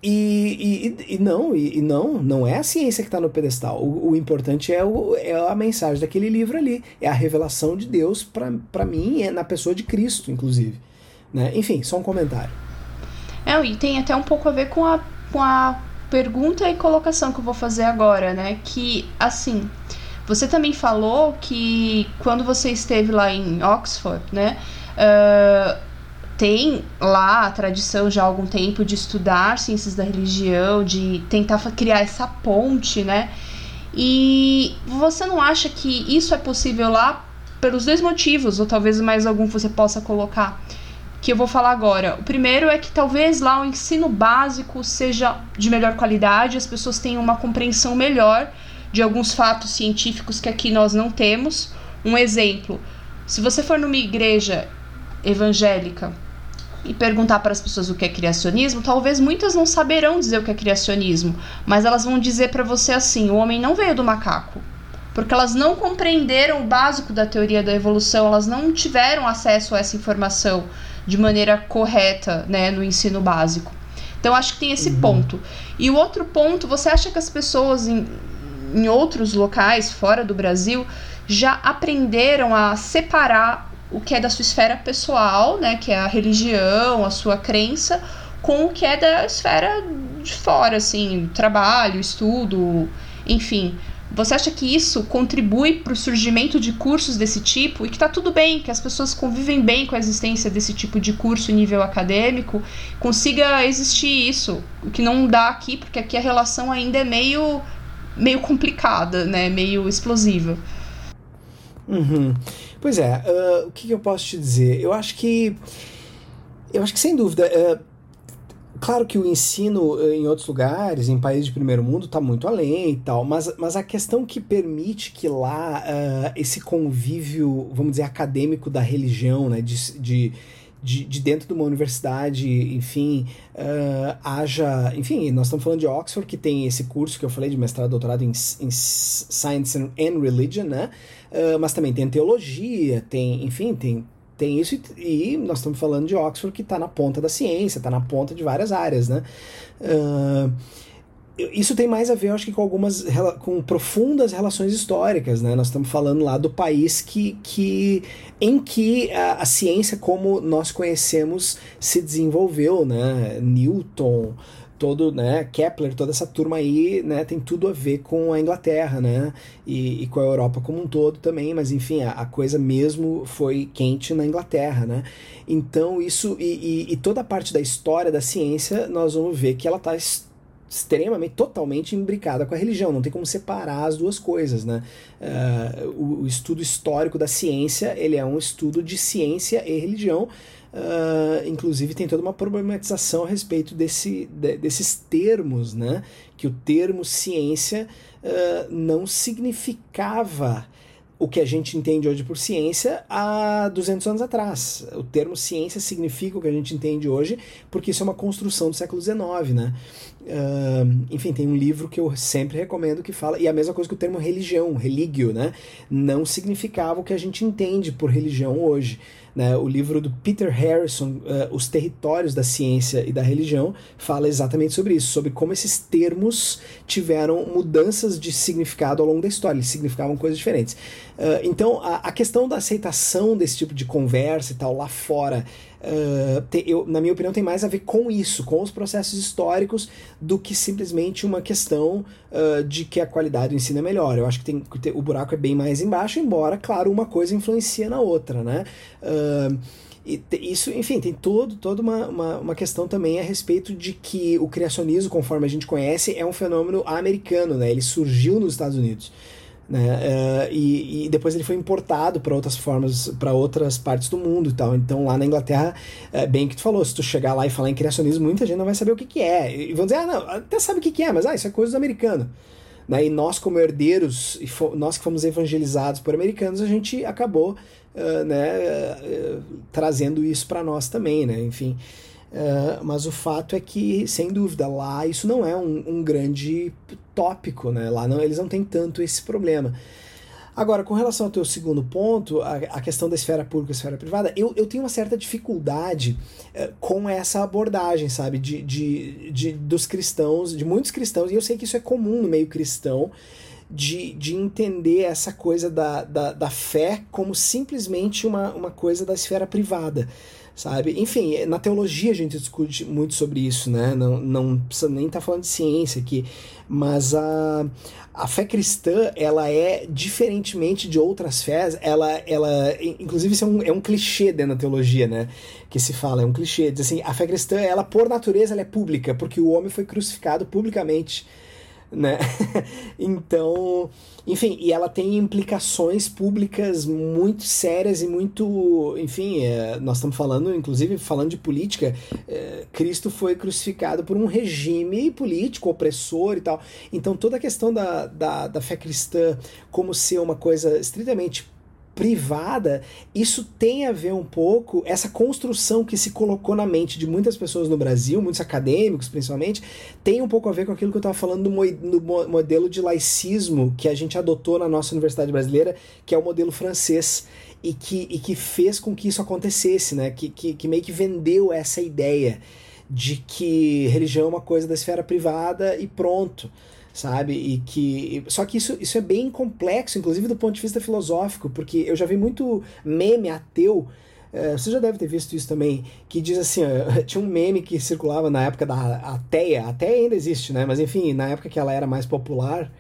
e, e, e, não, e, não, não é a ciência que está no pedestal. O, o importante é, o, é a mensagem daquele livro ali. É a revelação de Deus para mim, é na pessoa de Cristo, inclusive. Né? Enfim, só um comentário. É, e tem até um pouco a ver com a, com a pergunta e colocação que eu vou fazer agora, né? Que, assim, você também falou que quando você esteve lá em Oxford, né? Uh, tem lá a tradição já há algum tempo de estudar ciências da religião, de tentar criar essa ponte, né? E você não acha que isso é possível lá pelos dois motivos, ou talvez mais algum que você possa colocar, que eu vou falar agora. O primeiro é que talvez lá o ensino básico seja de melhor qualidade, as pessoas tenham uma compreensão melhor de alguns fatos científicos que aqui nós não temos. Um exemplo, se você for numa igreja evangélica e perguntar para as pessoas o que é criacionismo, talvez muitas não saberão dizer o que é criacionismo, mas elas vão dizer para você assim: o homem não veio do macaco. Porque elas não compreenderam o básico da teoria da evolução, elas não tiveram acesso a essa informação de maneira correta né, no ensino básico. Então, acho que tem esse uhum. ponto. E o outro ponto, você acha que as pessoas em, em outros locais, fora do Brasil, já aprenderam a separar o que é da sua esfera pessoal, né, que é a religião, a sua crença, com o que é da esfera de fora, assim, trabalho, estudo, enfim. Você acha que isso contribui para o surgimento de cursos desse tipo e que está tudo bem, que as pessoas convivem bem com a existência desse tipo de curso em nível acadêmico, consiga existir isso, o que não dá aqui, porque aqui a relação ainda é meio, meio complicada, né, meio explosiva. Uhum. Pois é, uh, o que, que, eu posso te dizer? Eu acho que. Eu acho que sem dúvida. Uh, claro que o ensino uh, em outros lugares, em países de primeiro mundo, está muito além e tal, mas, mas a questão que permite que lá esse convívio, vamos dizer, acadêmico da religião, né, de, de de, de, dentro de uma universidade, enfim, uh, haja. Enfim, nós estamos falando de Oxford, que tem esse curso que eu falei de mestrado, doutorado em, em Science and Religion, né? Uh, mas também tem teologia, tem, enfim, tem, tem isso e, nós estamos falando de Oxford que está na ponta da ciência, está na ponta de várias áreas, né? Uh, isso tem mais a ver, eu acho que com algumas com profundas relações históricas, né? Nós estamos falando lá do país que, que em que a, a ciência como nós conhecemos se desenvolveu, né? Newton, todo, né, Kepler, toda essa turma aí, né, tem tudo a ver com a Inglaterra, né, e, e com a Europa como um todo também, mas enfim, a, a, coisa mesmo foi quente na Inglaterra, né, então isso, e, e, e toda a parte da história da ciência, nós vamos ver que ela está extremamente, totalmente imbricada com a religião. Não tem como separar as duas coisas, né? Uh, o, o, estudo histórico da ciência, ele é um estudo de ciência e religião. Uh, inclusive tem toda uma problematização a respeito desse, de, desses termos, né? Que o termo ciência uh, não significava o que a gente entende hoje por ciência há 200 anos atrás. O termo ciência significa o que a gente entende hoje, porque isso é uma construção do século XIX, né? Uh, enfim, tem um livro que eu sempre recomendo que fala, e a mesma coisa que o termo religião, religio, né? Não significava o que a gente entende por religião hoje. Né? O livro do Peter Harrison, uh, Os Territórios da Ciência e da Religião, fala exatamente sobre isso, sobre como esses termos tiveram mudanças de significado ao longo da história, eles significavam coisas diferentes. Uh, então, a, a questão da aceitação desse tipo de conversa e tal lá fora Te, eu, na minha opinião, tem mais a ver com isso, com os processos históricos, do que simplesmente uma questão uh, de que a qualidade do ensino é melhor. Eu acho que, tem, o buraco é bem mais embaixo, embora, claro, uma coisa influencia na outra, né? Uh, isso, enfim, tem todo, toda uma, uma, uma, questão também a respeito de que o criacionismo, conforme a gente conhece, é um fenômeno americano, né? Ele surgiu nos Estados Unidos. Né? Uh, e, e, depois ele foi importado para outras formas, para outras partes do mundo e tal. Então lá na Inglaterra, é bem que tu falou, se tu chegar lá e falar em criacionismo, muita gente não vai saber o que, que é. E vão dizer, ah, não, até sabe o que, que é, mas ah, isso é coisa do americano. Né? E nós, como herdeiros, nós que fomos evangelizados por americanos, a gente acabou uh, né, uh, trazendo isso para nós também, né? Enfim. Uh, mas o fato é que, sem dúvida, lá isso não é um, um grande tópico, né? Lá não, eles não têm tanto esse problema. Agora, com relação ao teu segundo ponto, a, a questão da esfera pública e esfera privada, eu, eu tenho uma certa dificuldade uh, com essa abordagem, sabe, de, de, de, dos cristãos, de muitos cristãos, e eu sei que isso é comum no meio cristão, de, de entender essa coisa da, da, da fé como simplesmente uma, uma coisa da esfera privada sabe? Enfim, na teologia a gente discute muito sobre isso, né? Não, não precisa nem estar tá falando de ciência aqui, mas a, a fé cristã, ela é, diferentemente de outras fés, ela, ela inclusive isso é um, é um clichê dentro da teologia, né? Que se fala, é um clichê, diz assim, a fé cristã, ela por natureza, ela é pública, porque o homem foi crucificado publicamente, né? *laughs* então, enfim, e ela tem implicações públicas muito sérias e muito, enfim, é, nós estamos falando, inclusive falando de política, é, Cristo foi crucificado por um regime político opressor e tal. Então toda a questão da, da, da fé cristã como ser uma coisa estritamente privada, isso tem a ver um pouco, essa construção que se colocou na mente de muitas pessoas no Brasil, muitos acadêmicos principalmente, tem um pouco a ver com aquilo que eu estava falando do, mo do modelo de laicismo que a gente adotou na nossa universidade brasileira, que é o modelo francês, e que, e que fez com que isso acontecesse, né? que, que, que meio que vendeu essa ideia de que religião é uma coisa da esfera privada e pronto sabe? E que só que isso, isso é bem complexo, inclusive do ponto de vista filosófico, porque eu já vi muito meme ateu é, você já deve ter visto isso também, que diz assim, ó, *laughs* tinha um meme que circulava na época da Ateia, até ainda existe, né? Mas enfim, na época que ela era mais popular,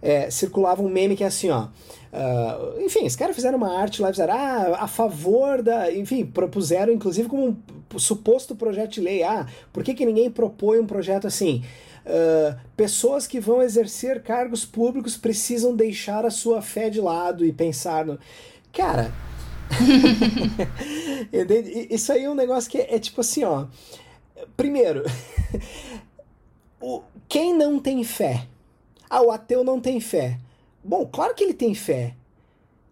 é, circulava um meme que é assim, ó. Uh, enfim, os caras fizeram uma arte lá fizeram ah, a favor da. Enfim, propuseram, inclusive, como um suposto projeto de lei. Ah, por que, que ninguém propõe um projeto assim? Uh, pessoas que vão exercer cargos públicos precisam deixar a sua fé de lado e pensar no. Cara. *laughs* Isso aí é um negócio que é, é tipo assim, ó. Primeiro, *laughs* o, quem não tem fé? Ah, o ateu não tem fé. Bom, claro que ele tem fé.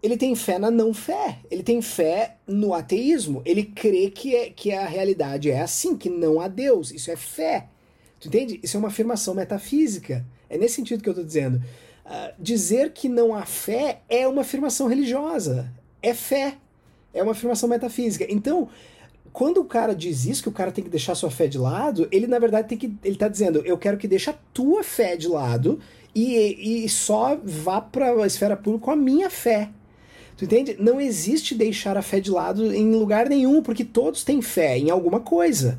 Ele tem fé na não fé. Ele tem fé no ateísmo. Ele crê que, é, que a realidade é assim, que não há Deus. Isso é fé. Tu entende? Isso é uma afirmação metafísica. É nesse sentido que eu estou dizendo. Uh, dizer que não há fé é uma afirmação religiosa. É fé. É uma afirmação metafísica. Então, quando o cara diz isso, que o cara tem que deixar sua fé de lado, ele na verdade tem que. Ele está dizendo, eu quero que deixe a tua fé de lado e, e só vá para a esfera pública com a minha fé. Tu entende? Não existe deixar a fé de lado em lugar nenhum, porque todos têm fé em alguma coisa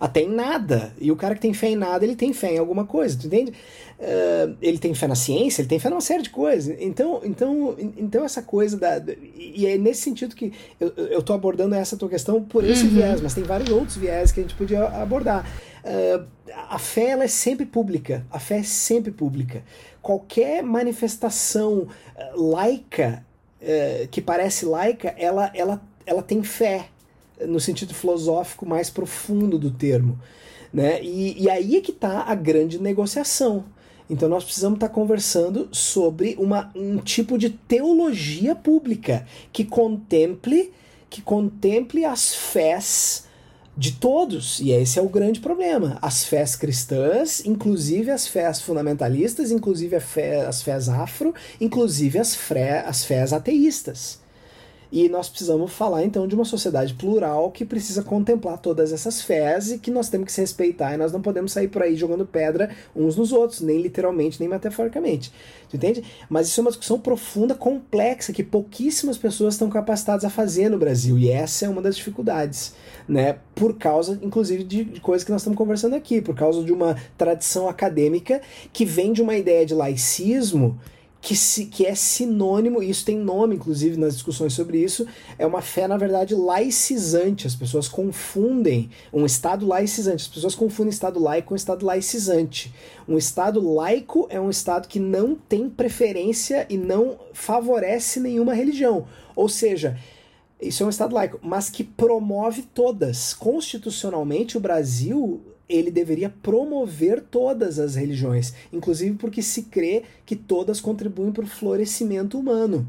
até em nada. E o cara que tem fé em nada, ele tem fé em alguma coisa, tu entende? Uh, ele tem fé na ciência, ele tem fé numa série de coisas. Então, então, então essa coisa da. E é nesse sentido que eu, eu tô abordando essa tua questão por esse uhum. viés, mas tem vários outros viés que a gente podia abordar. Uh, a fé ela é sempre pública. A fé é sempre pública. Qualquer manifestação uh, laica, que parece laica, ela, ela, ela tem fé no sentido filosófico mais profundo do termo. Né? E, e aí é que está a grande negociação. Então nós precisamos estar tá conversando sobre uma, um tipo de teologia pública que contemple que contemple as fés de todos, e esse é o grande problema. As fés cristãs, inclusive as fés fundamentalistas, inclusive fé, as fés afro, inclusive as, fé, as fés ateístas. E nós precisamos falar então de uma sociedade plural que precisa contemplar todas essas fés e que nós temos que se respeitar e nós não podemos sair por aí jogando pedra uns nos outros, nem literalmente, nem metaforicamente. Entende? Mas isso é uma discussão profunda, complexa, que pouquíssimas pessoas estão capacitadas a fazer no Brasil. E essa é uma das dificuldades, né? Por causa, inclusive, de coisas que nós estamos conversando aqui, por causa de uma tradição acadêmica que vem de uma ideia de laicismo que, se, que é sinônimo, isso tem nome, inclusive, nas discussões sobre isso, é uma fé, na verdade, laicizante. As pessoas confundem um Estado laicizante. As pessoas confundem Estado laico com Estado laicizante. Um Estado laico é um Estado que não tem preferência e não favorece nenhuma religião. Ou seja, isso é um Estado laico, mas que promove todas. Constitucionalmente, o Brasil ele deveria promover todas as religiões, inclusive porque se crê que todas contribuem para o florescimento humano.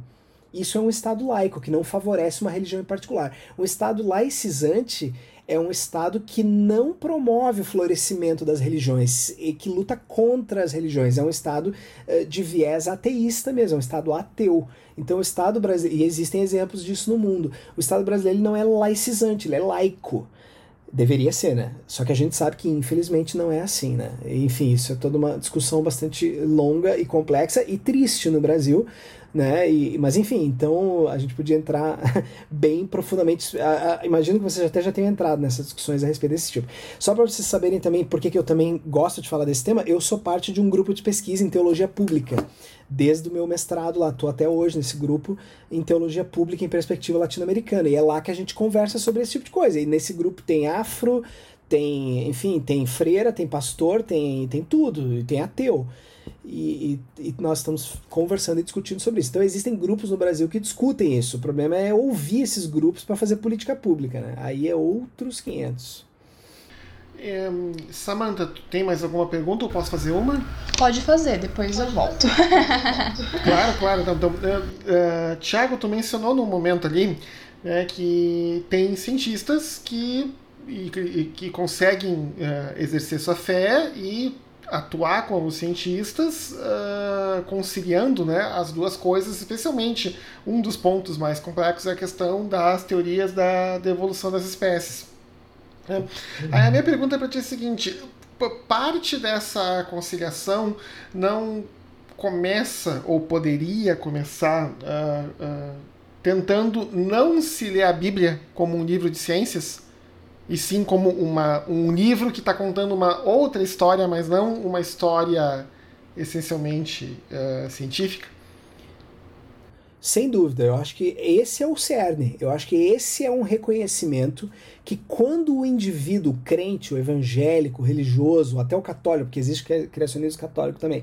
Isso é um Estado laico, que não favorece uma religião em particular. Um Estado laicizante é um Estado que não promove o florescimento das religiões e que luta contra as religiões. É um Estado uh, de viés ateísta mesmo, é um Estado ateu. Então o Estado brasileiro, e existem exemplos disso no mundo, o Estado brasileiro não é laicizante, ele é laico. Deveria ser, né? Só que a gente sabe que infelizmente não é assim, né? Enfim, isso é toda uma discussão bastante longa e complexa e triste no Brasil, né? E, mas enfim, então a gente podia entrar *laughs* bem profundamente. A, a, imagino que vocês até já tenham entrado nessas discussões a respeito desse tipo. Só para vocês saberem também por que, eu também gosto de falar desse tema, eu sou parte de um grupo de pesquisa em teologia pública desde o meu mestrado lá, estou até hoje nesse grupo em teologia pública em perspectiva latino-americana. E é lá que a gente conversa sobre esse tipo de coisa. E nesse grupo tem afro, tem, enfim, tem freira, tem pastor, tem, tem tudo, tem ateu. E, e, e, nós estamos conversando e discutindo sobre isso. Então existem grupos no Brasil que discutem isso. O problema é ouvir esses grupos para fazer política pública, né? Aí é outros 500. É, Samantha, tem mais alguma pergunta ou posso fazer uma? Pode fazer, depois eu volto. *laughs* claro, claro. Então, então uh, Tiago, tu mencionou num momento ali né, que tem cientistas que, e, que conseguem uh, exercer sua fé e atuar como cientistas, uh, conciliando né, as duas coisas, especialmente um dos pontos mais complexos é a questão das teorias da, da evolução das espécies. É. Aí a minha pergunta para ti é a seguinte: parte dessa conciliação não começa ou poderia começar uh, uh, tentando não se ler a Bíblia como um livro de ciências, e sim como uma, um livro que está contando uma outra história, mas não uma história essencialmente uh, científica? Sem dúvida, eu acho que esse é o cerne. Eu acho que esse é um reconhecimento que quando o indivíduo crente, o evangélico, o religioso, até o católico, porque existe criacionismo católico também,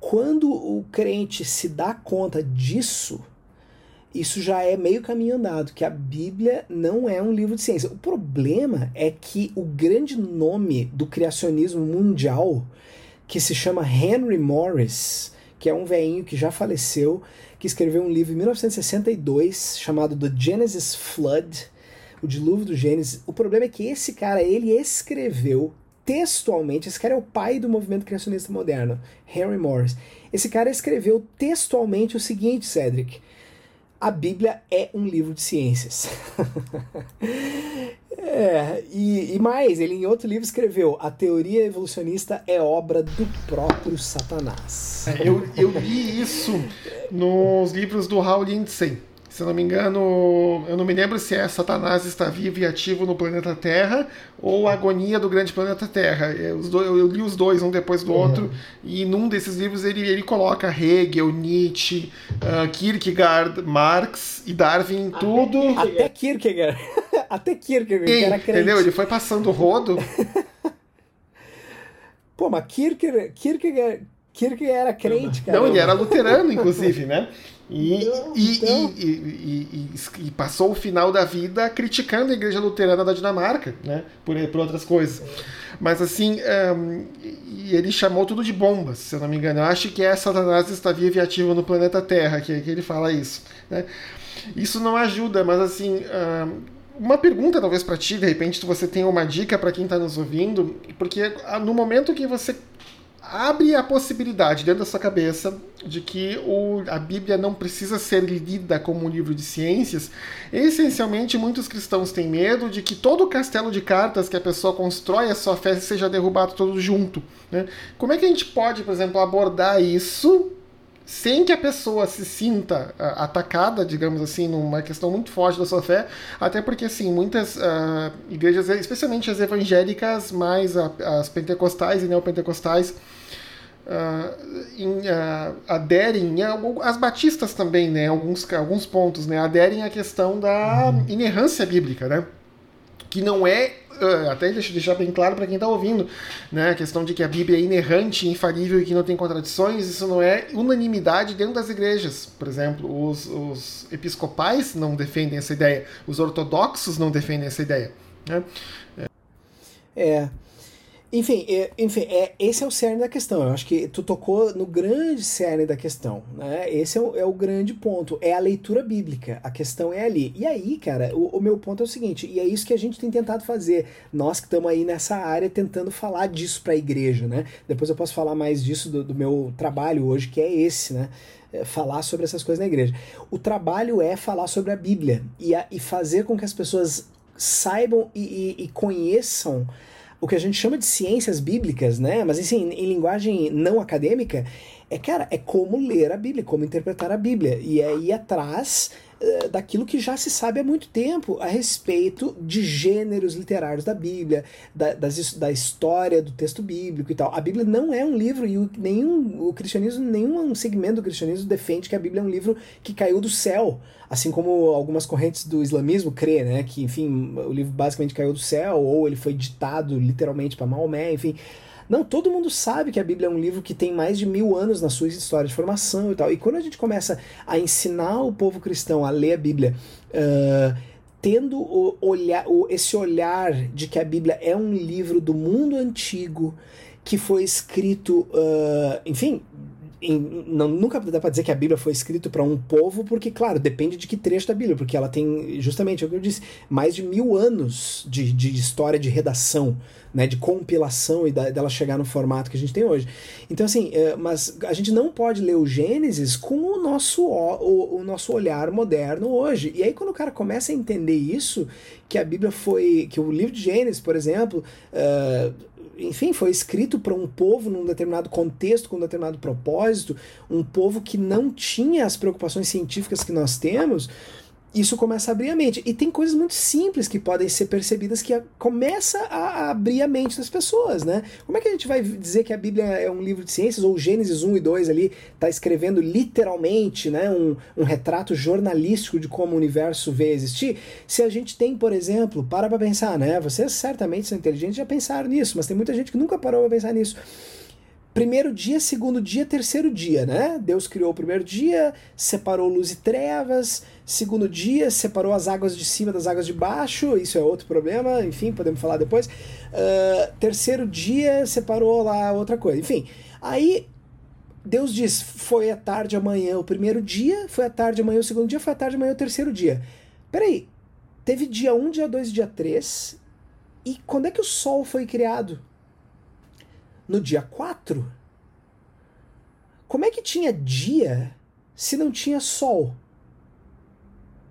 quando o crente se dá conta disso, isso já é meio caminho andado, que a Bíblia não é um livro de ciência. O problema é que o grande nome do criacionismo mundial, que se chama Henry Morris, que é um velhinho que já faleceu, que escreveu um livro em 1962 chamado The Genesis Flood, o dilúvio do Gênesis. O problema é que esse cara, ele escreveu textualmente, esse cara é o pai do movimento criacionista moderno, Henry Morris. Esse cara escreveu textualmente o seguinte, Cedric: a Bíblia é um livro de ciências. *laughs* é, e, e, mais, ele em outro livro escreveu: A teoria evolucionista é obra do próprio Satanás. É, eu, eu li isso nos livros do Hal Lindsey. Se eu não me engano, eu não me lembro se é Satanás está vivo e ativo no planeta Terra ou a Agonia do Grande Planeta Terra. Eu, eu li os dois, um depois do uhum. outro, e num desses livros ele, ele coloca Hegel, Nietzsche, uh, Kierkegaard, Marx e Darwin, até tudo. Até Kierkegaard. *laughs* até Kierkegaard, Sim, que era crente. Entendeu? Ele foi passando o rodo. *laughs* Pô, mas Kierkegaard, Kierkegaard, Kierkegaard era crente, cara. Não, ele era luterano, inclusive, né? E, então, e, então... E, e, passou o final da vida criticando a igreja luterana da Dinamarca, né? Por, por outras coisas. Mas assim, um, ele chamou tudo de bombas, se eu não me engano. Eu acho que é Satanás está vivo e ativo no planeta Terra, que, que ele fala isso. Né? Isso não ajuda, mas assim, um, uma pergunta talvez para ti, de repente você tem uma dica para quem está nos ouvindo, porque ah, no momento que você abre a possibilidade dentro da sua cabeça de que o, a Bíblia não precisa ser lida como um livro de ciências, essencialmente muitos cristãos têm medo de que todo o castelo de cartas que a pessoa constrói a sua fé seja derrubado todo junto. Né? Como é que a gente pode, por exemplo, abordar isso sem que a pessoa se sinta uh, atacada, digamos assim, numa questão muito forte da sua fé, até porque, assim, muitas uh, igrejas, especialmente as evangélicas, mais a, as pentecostais e neopentecostais, uh, em, aderem, as batistas também, né, alguns, alguns pontos, né, aderem à questão da uhum. inerrância bíblica, né, que não é ah, até deixa deixar bem claro para quem está ouvindo, né, a questão de que a Bíblia é inerrante, infalível e que não tem contradições, isso não é unanimidade dentro das igrejas. Por exemplo, os, os episcopais não defendem essa ideia, os ortodoxos não defendem essa ideia. Né? É. Enfim, é, enfim é, esse é o cerne da questão. Eu acho que tu tocou no grande cerne da questão. Né? Esse é o, é o grande ponto. É a leitura bíblica. A questão é ali. E aí, cara, o, o meu ponto é o seguinte, e é isso que a gente tem tentado fazer. Nós que estamos aí nessa área tentando falar disso para a igreja. Né? Depois eu posso falar mais disso do, do meu trabalho hoje, que é esse, né? É falar sobre essas coisas na igreja. O trabalho é falar sobre a Bíblia e, a, e fazer com que as pessoas saibam e, e, e conheçam o que a gente chama de ciências bíblicas, né? Mas assim, em linguagem não acadêmica, é, cara, é como ler a Bíblia, como interpretar a Bíblia. E é ir atrás uh, daquilo que já se sabe há muito tempo a respeito de gêneros literários da Bíblia, da, das, da história do texto bíblico e tal. A Bíblia não é um livro, e o, nenhum, o cristianismo, nenhum segmento do cristianismo defende que a Bíblia é um livro que caiu do céu. Assim como algumas correntes do islamismo crê, né? Que, enfim, o livro basicamente caiu do céu, ou ele foi ditado literalmente para Maomé, enfim. Não, todo mundo sabe que a Bíblia é um livro que tem mais de mil anos na sua história de formação e tal. E quando a gente começa a ensinar o povo cristão a ler a Bíblia, uh, tendo o olhar, o, esse olhar de que a Bíblia é um livro do mundo antigo, que foi escrito, uh, enfim, em, não, nunca dá para dizer que a Bíblia foi escrita para um povo, porque, claro, depende de que trecho da Bíblia, porque ela tem, justamente, é o que eu disse, mais de mil anos de, de história de redação, né, de compilação e da, dela chegar no formato que a gente tem hoje. Então, assim, é, mas a gente não pode ler o Gênesis com o nosso, o, o nosso olhar moderno hoje. E aí, quando o cara começa a entender isso, que a Bíblia foi, que o livro de Gênesis, por exemplo, uh, enfim, foi escrito para um povo num determinado contexto, com um determinado propósito, um povo que não tinha as preocupações científicas que nós temos, isso começa a abrir a mente. E tem coisas muito simples que podem ser percebidas que a, começa a, abrir a mente das pessoas, né? Como é que a gente vai dizer que a Bíblia é um livro de ciências, ou Gênesis 1 e 2 ali está escrevendo literalmente né, um, um retrato jornalístico de como o universo vê existir? Se a gente tem, por exemplo, para para pensar, né? Vocês certamente são inteligentes já pensaram nisso, mas tem muita gente que nunca parou para pensar nisso primeiro dia, segundo dia, terceiro dia, né? Deus criou o primeiro dia, separou luz e trevas, segundo dia, separou as águas de cima das águas de baixo, isso é outro problema, enfim, podemos falar depois. Uh, terceiro dia, separou lá outra coisa, enfim. Aí Deus diz: foi a tarde amanhã o primeiro dia, foi a tarde amanhã o segundo dia, foi a tarde amanhã o terceiro dia. Peraí, teve dia 1, dia 2, dia 3, e quando é que o Sol foi criado? No dia 4? Como é que tinha dia se não tinha sol?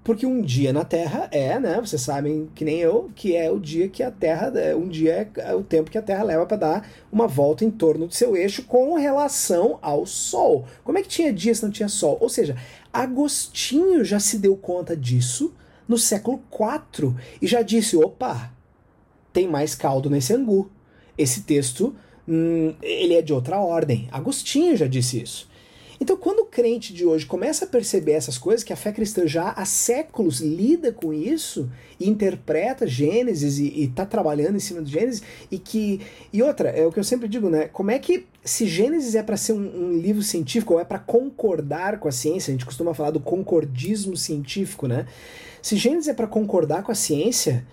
Porque um dia na Terra é, né? Vocês sabem que nem eu, que é o dia que a Terra, é, um dia é o tempo que a Terra leva para dar uma volta em torno do seu eixo com relação ao Sol. Como é que tinha dia se não tinha Sol? Ou seja, Agostinho já se deu conta disso no século IV e já disse: opa, tem mais caldo nesse angu. Esse texto hum, ele é de outra ordem. Agostinho já disse isso. Então, quando o crente de hoje começa a perceber essas coisas, que a fé cristã já há séculos lida com isso, interpreta Gênesis e está trabalhando em cima do Gênesis, e que. E outra, é o que eu sempre digo, né? Como é que, se Gênesis é para ser um, um, livro científico, ou é para concordar com a ciência, a gente costuma falar do concordismo científico, né? Se Gênesis é para concordar com a ciência,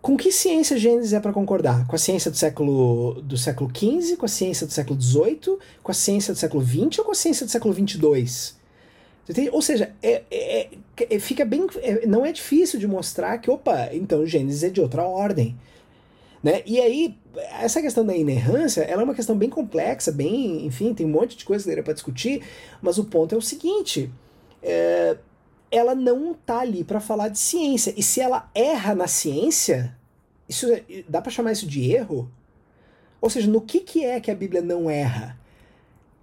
com que ciência Gênesis é para concordar? Com a ciência do século do século XV, com a ciência do século XVIII, com a ciência do século XX ou com a ciência do século XXII? Ou seja, é, é, é, fica bem. É, não é difícil de mostrar que, opa, então Gênesis é de outra ordem. Né? E aí, essa questão da inerrância, ela é uma questão bem complexa, bem, enfim, tem um monte de coisa para discutir, mas o ponto é o seguinte: é, ela não tá ali para falar de ciência. E se ela erra na ciência, isso é, dá para chamar isso de erro? Ou seja, no que, que é que a Bíblia não erra?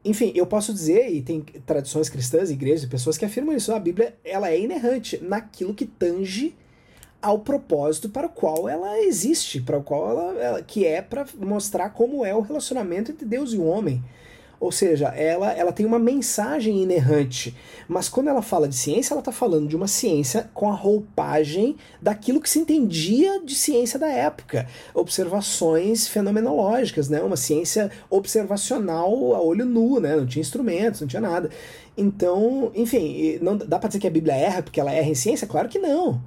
Enfim, eu posso dizer, e tem tradições cristãs, igrejas e pessoas que afirmam isso, a Bíblia ela é inerrante naquilo que tange ao propósito para o qual ela existe, para o qual ela, ela que é para mostrar como é o relacionamento entre Deus e o homem. Ou seja, ela, ela tem uma mensagem inerrante. Mas quando ela fala de ciência, ela está falando de uma ciência com a roupagem daquilo que se entendia de ciência da época. Observações fenomenológicas, né? uma ciência observacional a olho nu, né? não tinha instrumentos, não tinha nada. Então, enfim, não dá para dizer que a Bíblia erra porque ela erra em ciência? Claro que não.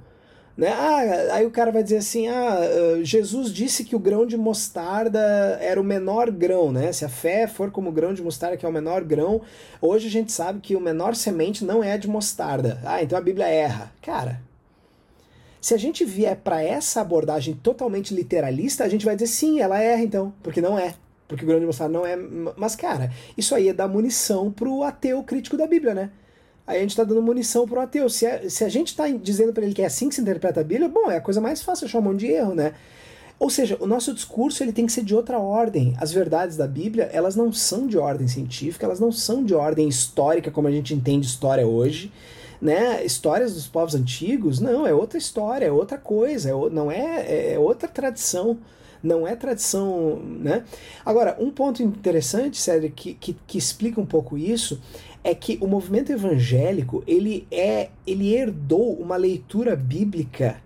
Né? Ah, aí o cara vai dizer assim: ah, ah, Jesus disse que o grão de mostarda era o menor grão, né? Se a fé for como o grão de mostarda, que é o menor grão, hoje a gente sabe que o menor semente não é de mostarda. Ah, então a Bíblia erra. Cara, se a gente vier para essa abordagem totalmente literalista, a gente vai dizer sim, ela erra então, porque não é. Porque o grão de mostarda não é. Mas, cara, isso aí é dar munição pro ateu crítico da Bíblia, né? Aí a gente está dando munição para o ateu. Se a, se a gente está dizendo para ele que é assim que se interpreta a Bíblia, bom, é a coisa mais fácil achar um monte de erro, né? Ou seja, o nosso discurso ele tem que ser de outra ordem. As verdades da Bíblia, elas não são de ordem científica, elas não são de ordem histórica, como a gente entende história hoje. Né? Histórias dos povos antigos, não, é outra história, é outra coisa, é, não é, é outra tradição não é tradição, né? Agora, um ponto interessante, sério, que, que, que explica um pouco isso, é que o movimento evangélico ele é ele herdou uma leitura bíblica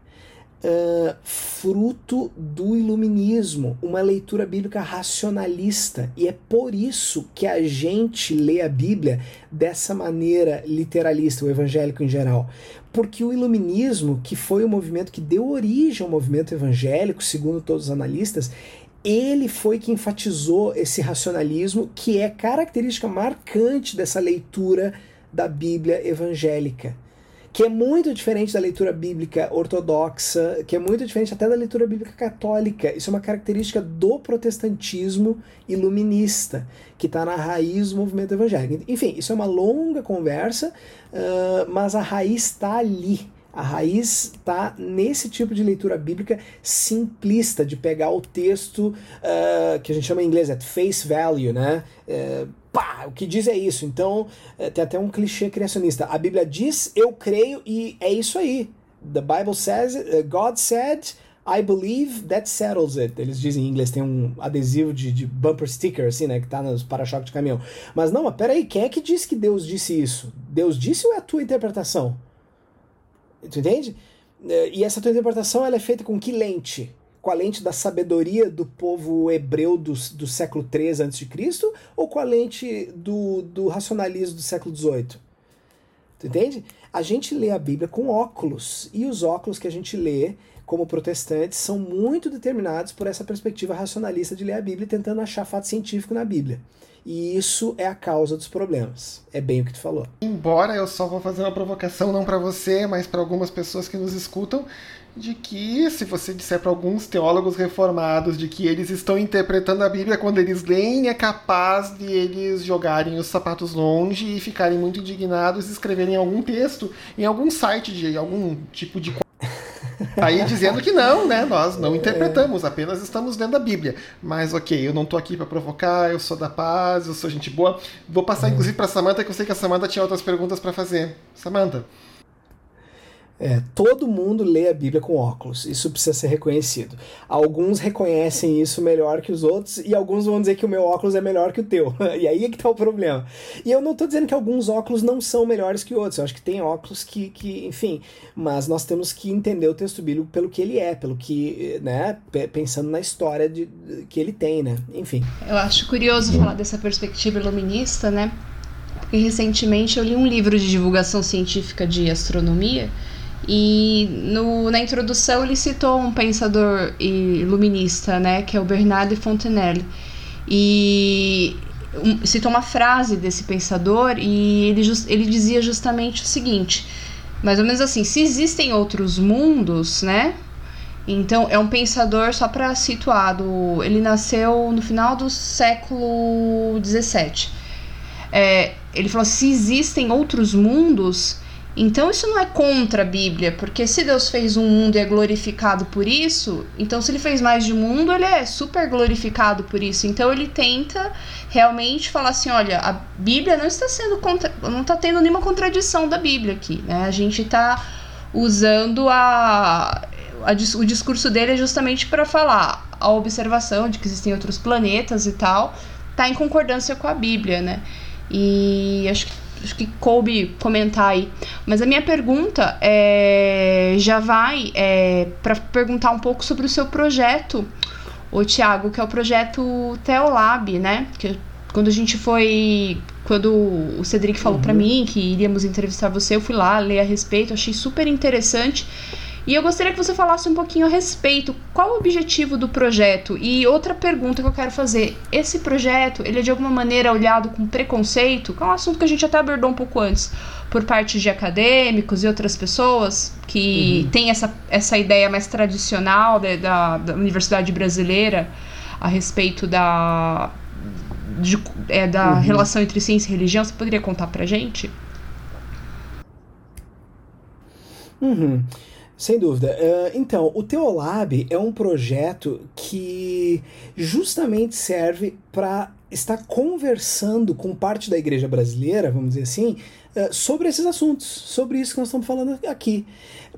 uh, fruto do iluminismo, uma leitura bíblica racionalista. E é por isso que a gente lê a Bíblia dessa maneira literalista, o evangélico em geral, porque o iluminismo, que foi o movimento que deu origem ao movimento evangélico, segundo todos os analistas, ele foi que enfatizou esse racionalismo que é característica marcante dessa leitura da Bíblia evangélica, que é muito diferente da leitura bíblica ortodoxa, que é muito diferente até da leitura bíblica católica. Isso é uma característica do protestantismo iluminista, que está na raiz do movimento evangélico. Enfim, isso é uma longa conversa, uh, mas a raiz está ali a raiz está nesse tipo de leitura bíblica simplista, de pegar o texto uh, que a gente chama em inglês at face value, né? Uh, pá, o que diz é isso. Então, uh, tem até um clichê criacionista. A Bíblia diz, eu creio e é isso aí. The Bible says, uh, God said, I believe, that settles it. Eles dizem em inglês, tem um adesivo de, de bumper sticker, assim, né? Que tá nos para-choques de caminhão. Mas não, mas peraí, quem é que disse que Deus disse isso? Deus disse ou é a tua interpretação? Tu entende? É, e essa tua interpretação ela é feita com que lente? Com a lente da sabedoria do povo hebreu do, do século III a.C. ou com a lente do, do racionalismo do século XVIII? Tu entende? A gente lê a Bíblia com óculos, e os óculos que a gente lê como protestantes são muito determinados por essa perspectiva racionalista de ler a Bíblia tentando achar fato científico na Bíblia. E isso é a causa dos problemas. É bem o que tu falou. Embora eu só vou fazer uma provocação não para você, mas para algumas pessoas que nos escutam, de que se você disser para alguns teólogos reformados de que eles estão interpretando a Bíblia quando eles leem, é capaz de eles jogarem os sapatos longe e ficarem muito indignados e escreverem algum texto em algum site de algum tipo de Aí *laughs* dizendo que não, né? Nós não interpretamos, apenas estamos lendo a Bíblia. Mas ok, eu não tô aqui para provocar, eu sou da paz, eu sou gente boa. Vou passar inclusive para Samantha, que eu sei que a Samantha tinha outras perguntas para fazer. Samantha. É, todo mundo lê a Bíblia com óculos, isso precisa ser reconhecido. Alguns reconhecem isso melhor que os outros e alguns vão dizer que o meu óculos é melhor que o teu. *laughs* e aí é que tá o problema. E eu não estou dizendo que alguns óculos não são melhores que outros, eu acho que tem óculos que, que, enfim, mas nós temos que entender o texto bíblico pelo que ele é, pelo que, né, pensando na história de, que ele tem, né, enfim. Eu acho curioso falar dessa perspectiva iluminista, né, porque recentemente eu li um livro de divulgação científica de astronomia e no, na introdução ele citou um pensador iluminista, né, que é o Bernardo Fontenelle. E um, citou uma frase desse pensador e ele, ele dizia justamente o seguinte, mais ou menos assim, se existem outros mundos, né? Então é um pensador só para situado, ele nasceu no final do século 17. É, ele falou: se existem outros mundos, então isso não é contra a Bíblia, porque se Deus fez um mundo e é glorificado por isso, então se ele fez mais de um mundo, ele é super glorificado por isso. Então ele tenta realmente falar assim, olha, a Bíblia não está sendo contra, não está tendo nenhuma contradição da Bíblia aqui, né? A gente está usando a, a, o discurso dele é justamente para falar a observação de que existem outros planetas e tal, está em concordância com a Bíblia, né? E acho que acho que coube comentar aí. Mas a minha pergunta é, já vai é, para perguntar um pouco sobre o seu projeto, o Tiago, que é o projeto Teolab, né? Que quando a gente foi. Quando o Cedric falou uhum. para mim que iríamos entrevistar você, eu fui lá ler a respeito, achei super interessante. E eu gostaria que você falasse um pouquinho a respeito. Qual o objetivo do projeto? E outra pergunta que eu quero fazer: esse projeto, ele é de alguma maneira olhado com preconceito? Que é um assunto que a gente até abordou um pouco antes, por parte de acadêmicos e outras pessoas que uhum. têm essa, essa ideia mais tradicional de, da, da universidade brasileira a respeito da, de, é, da uhum. relação entre ciência e religião. Você poderia contar pra gente? Uhum. Sem dúvida. Uh, então, o Teolab é um projeto que justamente serve para estar conversando com parte da igreja brasileira, vamos dizer assim, uh, sobre esses assuntos, sobre isso que nós estamos falando aqui.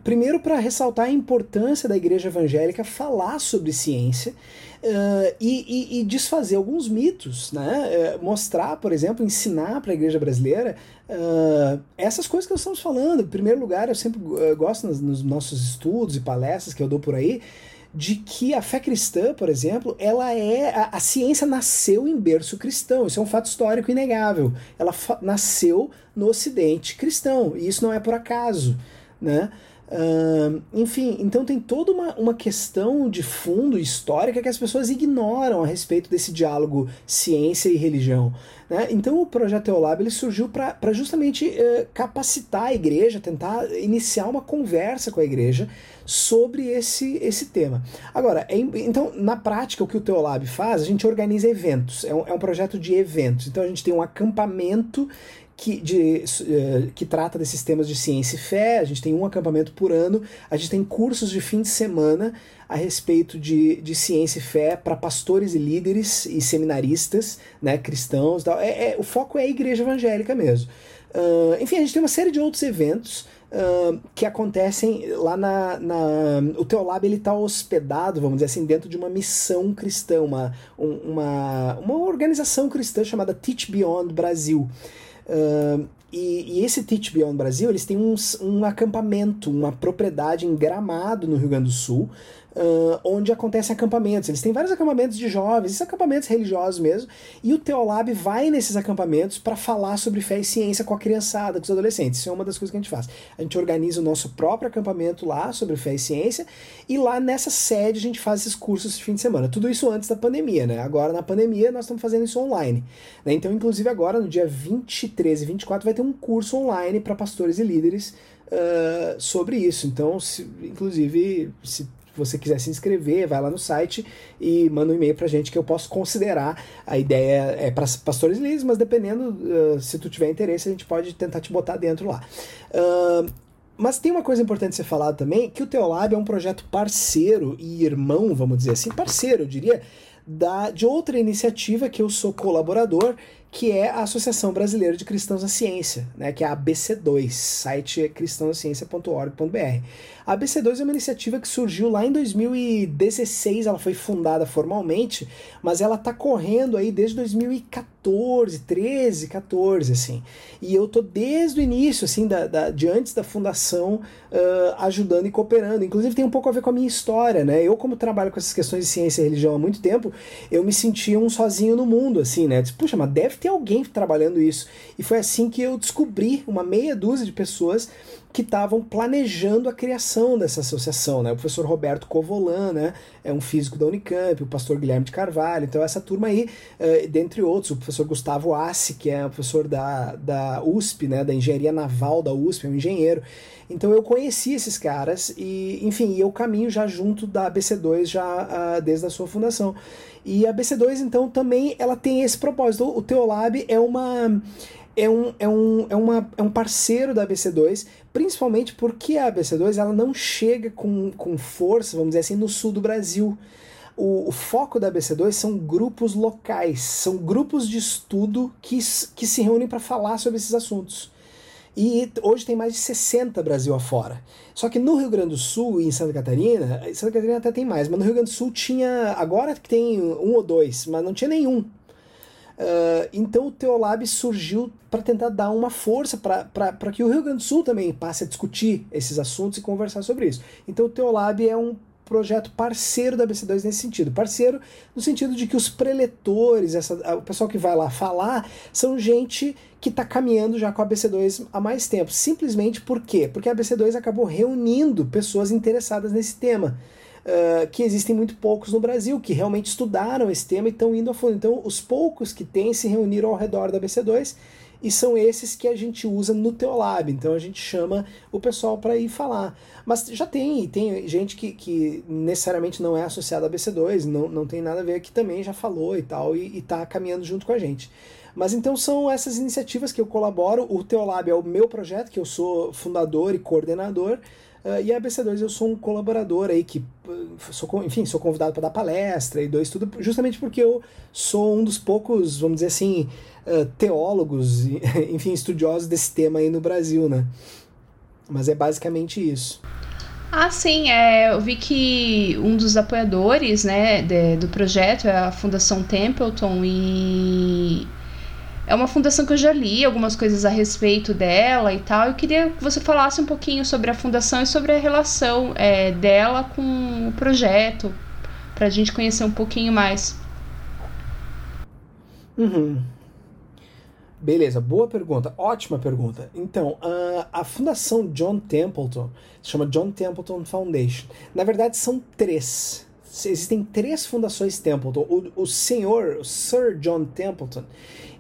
Primeiro, para ressaltar a importância da igreja evangélica falar sobre ciência Uh, e, e, e, desfazer alguns mitos, né? Uh, mostrar, por exemplo, ensinar para a igreja brasileira uh, essas coisas que nós estamos falando. Em primeiro lugar, eu sempre gosto nos, nos, nossos estudos e palestras que eu dou por aí de que a fé cristã, por exemplo, ela é a, a ciência nasceu em berço cristão. Isso é um fato histórico inegável. Ela nasceu no Ocidente cristão e isso não é por acaso, né? Enfim, então tem toda uma, uma questão de fundo histórica que as pessoas ignoram a respeito desse diálogo ciência e religião. Né? Então o projeto Teolab ele surgiu para justamente uh, capacitar a igreja, tentar iniciar uma conversa com a igreja sobre esse, esse tema. Agora, é, então, na prática, o que o Teolab faz, a gente organiza eventos, é um, é um projeto de eventos. Então a gente tem um acampamento que, de, uh, que trata desses temas de ciência e fé. A gente tem um acampamento por ano, a gente tem cursos de fim de semana a respeito de, de ciência e fé para pastores e líderes e seminaristas, né, cristãos. Tal. É, é, o foco é a igreja evangélica mesmo. Uh, enfim, a gente tem uma série de outros eventos. Uh, que acontecem lá na, na o Teolab está hospedado, vamos dizer assim, dentro de uma missão cristã, uma, uma, uma organização cristã chamada Teach Beyond Brasil. Uh, e, e, esse Teach Beyond Brasil, eles têm um, um acampamento, uma propriedade em Gramado, no Rio Grande do Sul, uh, onde acontecem acampamentos. Eles têm vários acampamentos de jovens, esses acampamentos religiosos mesmo, e o Teolab vai nesses acampamentos para falar sobre fé e ciência com a criançada, com os adolescentes. Isso é uma das coisas que a gente faz. A gente organiza o nosso próprio acampamento lá sobre fé e ciência, e lá nessa sede a gente faz esses cursos de fim de semana. Tudo isso antes da pandemia, né? Agora na pandemia nós estamos fazendo isso online. Né? Então, inclusive agora, no dia 23 e 24, vai ter um curso online para pastores e líderes uh, sobre isso. Então, se, inclusive, se você quiser se inscrever, vai lá no site e manda um e-mail pra gente que eu posso considerar. A ideia é para pastores líderes, mas dependendo, uh, se tu tiver interesse, a gente pode tentar te botar dentro lá. Uh, mas tem uma coisa importante ser falada também, que o Teolab é um projeto parceiro e irmão, vamos dizer assim, parceiro, eu diria, da, de outra iniciativa que eu sou colaborador, que é a Associação Brasileira de Cristãos na Ciência, né, que é a ABC2, site cristãosciência.org.br. A ABC2 é uma iniciativa que surgiu lá em 2016, ela foi fundada formalmente, mas ela está correndo aí desde 2014, 13, 14, assim. E eu tô desde o início, assim, da, da de antes da fundação, uh, ajudando e cooperando. Inclusive tem um pouco a ver com a minha história, né? Eu, como trabalho com essas questões de ciência e religião há muito tempo, eu me sentia um sozinho no mundo, assim, né? Disse, Puxa, mas deve ter alguém trabalhando isso. E foi assim que eu descobri uma meia dúzia de pessoas que estavam planejando a criação dessa associação, né? O professor Roberto Covolan, né? É um físico da Unicamp, o pastor Guilherme de Carvalho, então essa turma aí, uh, dentre outros, o professor Gustavo Assi, que é professor da, da USP, né? Da Engenharia Naval da USP, é um engenheiro. Então eu conheci esses caras e, enfim, eu caminho já junto da ABC2 já uh, desde a sua fundação. E a ABC2, então, também ela tem esse propósito. O Teolab é uma é um, é um, é uma, é um parceiro da ABC2, principalmente porque a ABC2 ela não chega com, com força, vamos dizer assim, no sul do Brasil. O, o, foco da ABC2 são grupos locais, são grupos de estudo que, que se reúnem para falar sobre esses assuntos. E hoje tem mais de 60 Brasil afora. Só que no Rio Grande do Sul e em Santa Catarina, Santa Catarina até tem mais, mas no Rio Grande do Sul tinha, agora que tem um ou dois, mas não tinha nenhum. Uh, então o Teolab surgiu para tentar dar uma força para que o Rio Grande do Sul também passe a discutir esses assuntos e conversar sobre isso. Então o Teolab é um projeto parceiro da BC2 nesse sentido. Parceiro no sentido de que os preletores, essa, o pessoal que vai lá falar, são gente que está caminhando já com a BC2 há mais tempo. Simplesmente por quê? Porque a BC2 acabou reunindo pessoas interessadas nesse tema uh, que existem muito poucos no Brasil, que realmente estudaram esse tema e estão indo a fundo. Então, os poucos que têm se reuniram ao redor da BC2 e são esses que a gente usa no Teolab. Então a gente chama o pessoal para ir falar. Mas já tem, tem gente que, que necessariamente não é associada a BC2, não, não tem nada a ver, que também já falou e tal, e está caminhando junto com a gente. Mas então são essas iniciativas que eu colaboro. O Teolab é o meu projeto, que eu sou fundador e coordenador. Uh, e a ABC2 eu sou um colaborador aí que, sou, enfim, sou convidado para dar palestra e dou estudo justamente porque eu sou um dos poucos, vamos dizer assim, uh, teólogos, *laughs* enfim, estudiosos desse tema aí no Brasil, né? Mas é basicamente isso. Ah, sim, é, eu vi que um dos apoiadores né, de, do projeto é a Fundação Templeton e é uma fundação que eu já li algumas coisas a respeito dela e tal. Eu queria que você falasse um pouquinho sobre a fundação e sobre a relação é, dela com o projeto, para a gente conhecer um pouquinho mais. Uhum. Beleza, boa pergunta, ótima pergunta. Então, a, a Fundação John Templeton se chama John Templeton Foundation. Na verdade, são três. Existem três fundações Templeton. O, o senhor, o Sir John Templeton,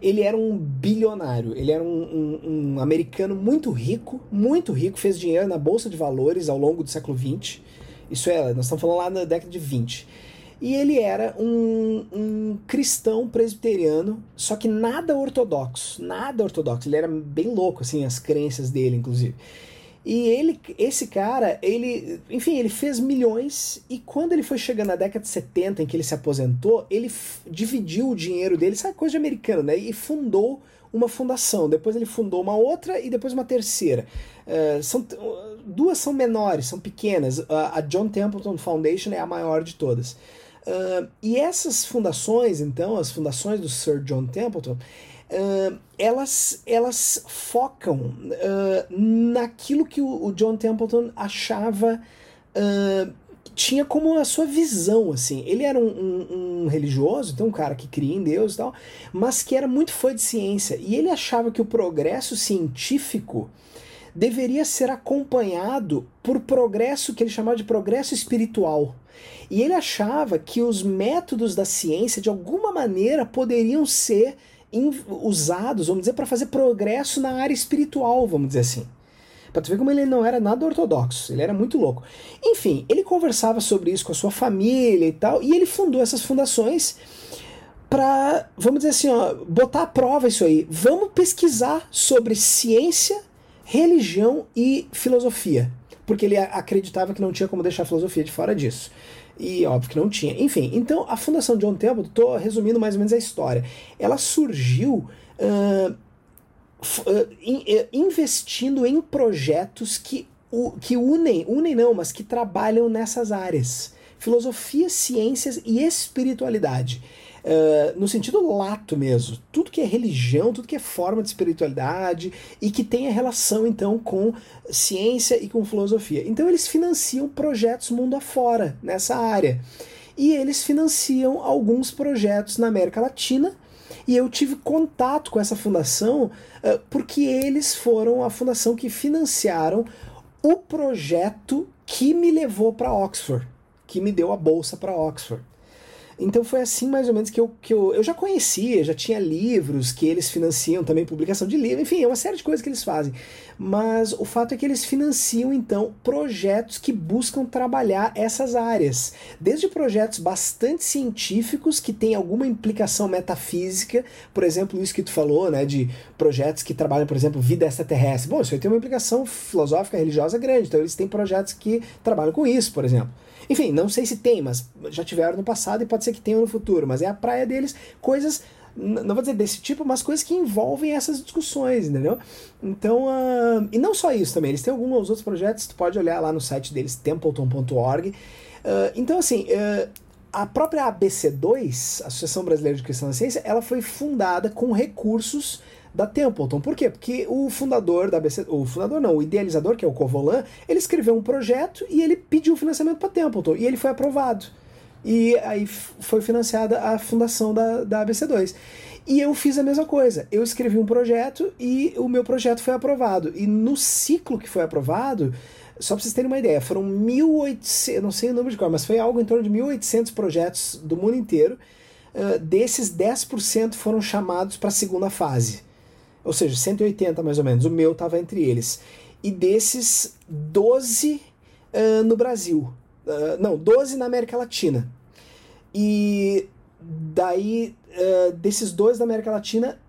ele era um bilionário, ele era um, um, um, americano muito rico, muito rico, fez dinheiro na Bolsa de Valores ao longo do século XX. Isso é, nós estamos falando lá na década de 20. E ele era um, um cristão presbiteriano, só que nada ortodoxo, nada ortodoxo. Ele era bem louco, assim, as crenças dele, inclusive. E ele, esse cara, ele, enfim, ele fez milhões e quando ele foi chegando na década de 70, em que ele se aposentou, ele dividiu o dinheiro dele, sabe coisa de americano, né? E fundou uma fundação. Depois ele fundou uma outra e depois uma terceira. Uh, são, duas são menores, são pequenas. Uh, a John Templeton Foundation é a maior de todas. Uh, e essas fundações, então, as fundações do Sir John Templeton, uh, elas, elas focam uh, naquilo que o, o, John Templeton achava uh, tinha como a sua visão, assim. Ele era um, um, um, religioso, então um cara que cria em Deus e tal, mas que era muito fã de ciência. E ele achava que o progresso científico deveria ser acompanhado por progresso que ele chamava de progresso espiritual. E ele achava que os métodos da ciência, de alguma maneira, poderiam ser usados, vamos dizer, para fazer progresso na área espiritual, vamos dizer assim. Para tu ver como ele não era nada ortodoxo, ele era muito louco. Enfim, ele conversava sobre isso com a sua família e tal, e ele fundou essas fundações para, vamos dizer assim, ó, botar à prova isso aí. Vamos pesquisar sobre ciência, religião e filosofia. Porque ele acreditava que não tinha como deixar a filosofia de fora disso. E óbvio que não tinha. Enfim, então a Fundação John Temple, estou resumindo mais ou menos a história, ela surgiu uh, uh, in, uh, investindo em projetos que, que unem, unem não, mas que trabalham nessas áreas. Filosofia, ciências e espiritualidade. Uh, no sentido lato mesmo. Tudo que é religião, tudo que é forma de espiritualidade e que tenha relação então com ciência e com filosofia. Então eles financiam projetos mundo afora nessa área. E eles financiam alguns projetos na América Latina E eu tive contato com essa fundação uh, porque eles foram a fundação que financiaram o projeto que me levou para Oxford, que me deu a bolsa para Oxford. Então foi assim mais ou menos que eu, que eu, eu já conhecia, já tinha livros que eles financiam também, publicação de livro, enfim, é uma série de coisas que eles fazem. Mas o fato é que eles financiam então projetos que buscam trabalhar essas áreas. Desde projetos bastante científicos que têm alguma implicação metafísica, por exemplo, isso que tu falou, né, de projetos que trabalham, por exemplo, vida extraterrestre. Bom, isso aí tem uma implicação filosófica, religiosa grande, então eles têm projetos que trabalham com isso, por exemplo. Enfim, não sei se tem, mas já tiveram no passado e pode ser que tenham no futuro. Mas é a praia deles, coisas, não vou dizer desse tipo, mas coisas que envolvem essas discussões, entendeu? Então, uh, e não só isso também, eles têm alguns outros projetos, tu pode olhar lá no site deles, templeton.org. Uh, então, assim, uh, a própria ABC2, Associação Brasileira de Cristão na Ciência, ela foi fundada com recursos da Templeton. Por quê? Porque o fundador da ABC, o fundador não, o idealizador, que é o Covolan, ele escreveu um projeto e ele pediu financiamento para Templeton e ele foi aprovado. E aí foi financiada a fundação da, da ABC2. E eu fiz a mesma coisa. Eu escrevi um projeto e o meu projeto foi aprovado. E no ciclo que foi aprovado, só para vocês terem uma ideia, foram 1.800, não sei o número de qual, mas foi algo em torno de 1.800 projetos do mundo inteiro. Uh, desses, 10% foram chamados para a segunda fase ou seja, 180 mais ou menos, o meu estava entre eles. E desses, 12 uh, no Brasil. Uh, não, 12 na América Latina. E daí, uh, desses dois da América Latina,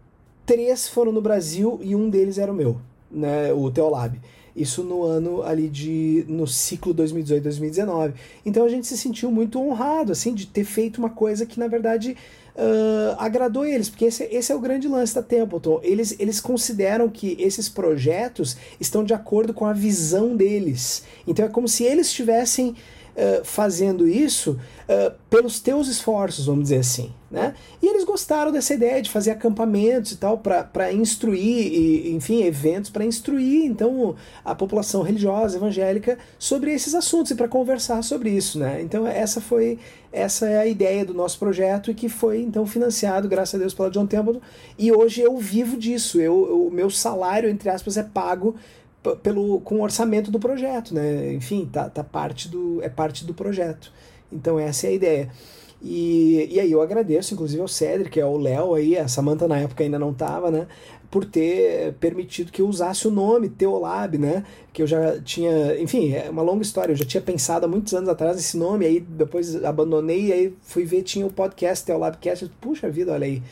três foram no Brasil e um deles era o meu, né, o Teolab. Isso no ano ali de. no ciclo 2018-2019. Então a gente se sentiu muito honrado, assim, de ter feito uma coisa que, na verdade, uh, agradou eles, porque esse, esse é o grande lance da Templeton. Eles, eles consideram que esses projetos estão de acordo com a visão deles. Então é como se eles estivessem uh, fazendo isso uh, pelos teus esforços, vamos dizer assim. Né? E eles gostaram dessa ideia de fazer acampamentos e tal para instruir, e, enfim, eventos para instruir então a população religiosa evangélica sobre esses assuntos e para conversar sobre isso, né? Então essa foi essa é a ideia do nosso projeto e que foi então financiado, graças a Deus, pela John Templeton. E hoje eu vivo disso. Eu, o meu salário entre aspas é pago pelo com o orçamento do projeto, né? Enfim, tá, tá parte do é parte do projeto. Então essa é a ideia. E, e aí eu agradeço, inclusive, ao Cedric, ao Léo aí, a Samantha na época ainda não estava, né? Por ter permitido que eu usasse o nome Teolab, né? Que eu já tinha, enfim, é uma longa história, eu já tinha pensado há muitos anos atrás nesse nome, aí depois abandonei, e aí fui ver, tinha o podcast Teolabcast, puxa vida, olha aí.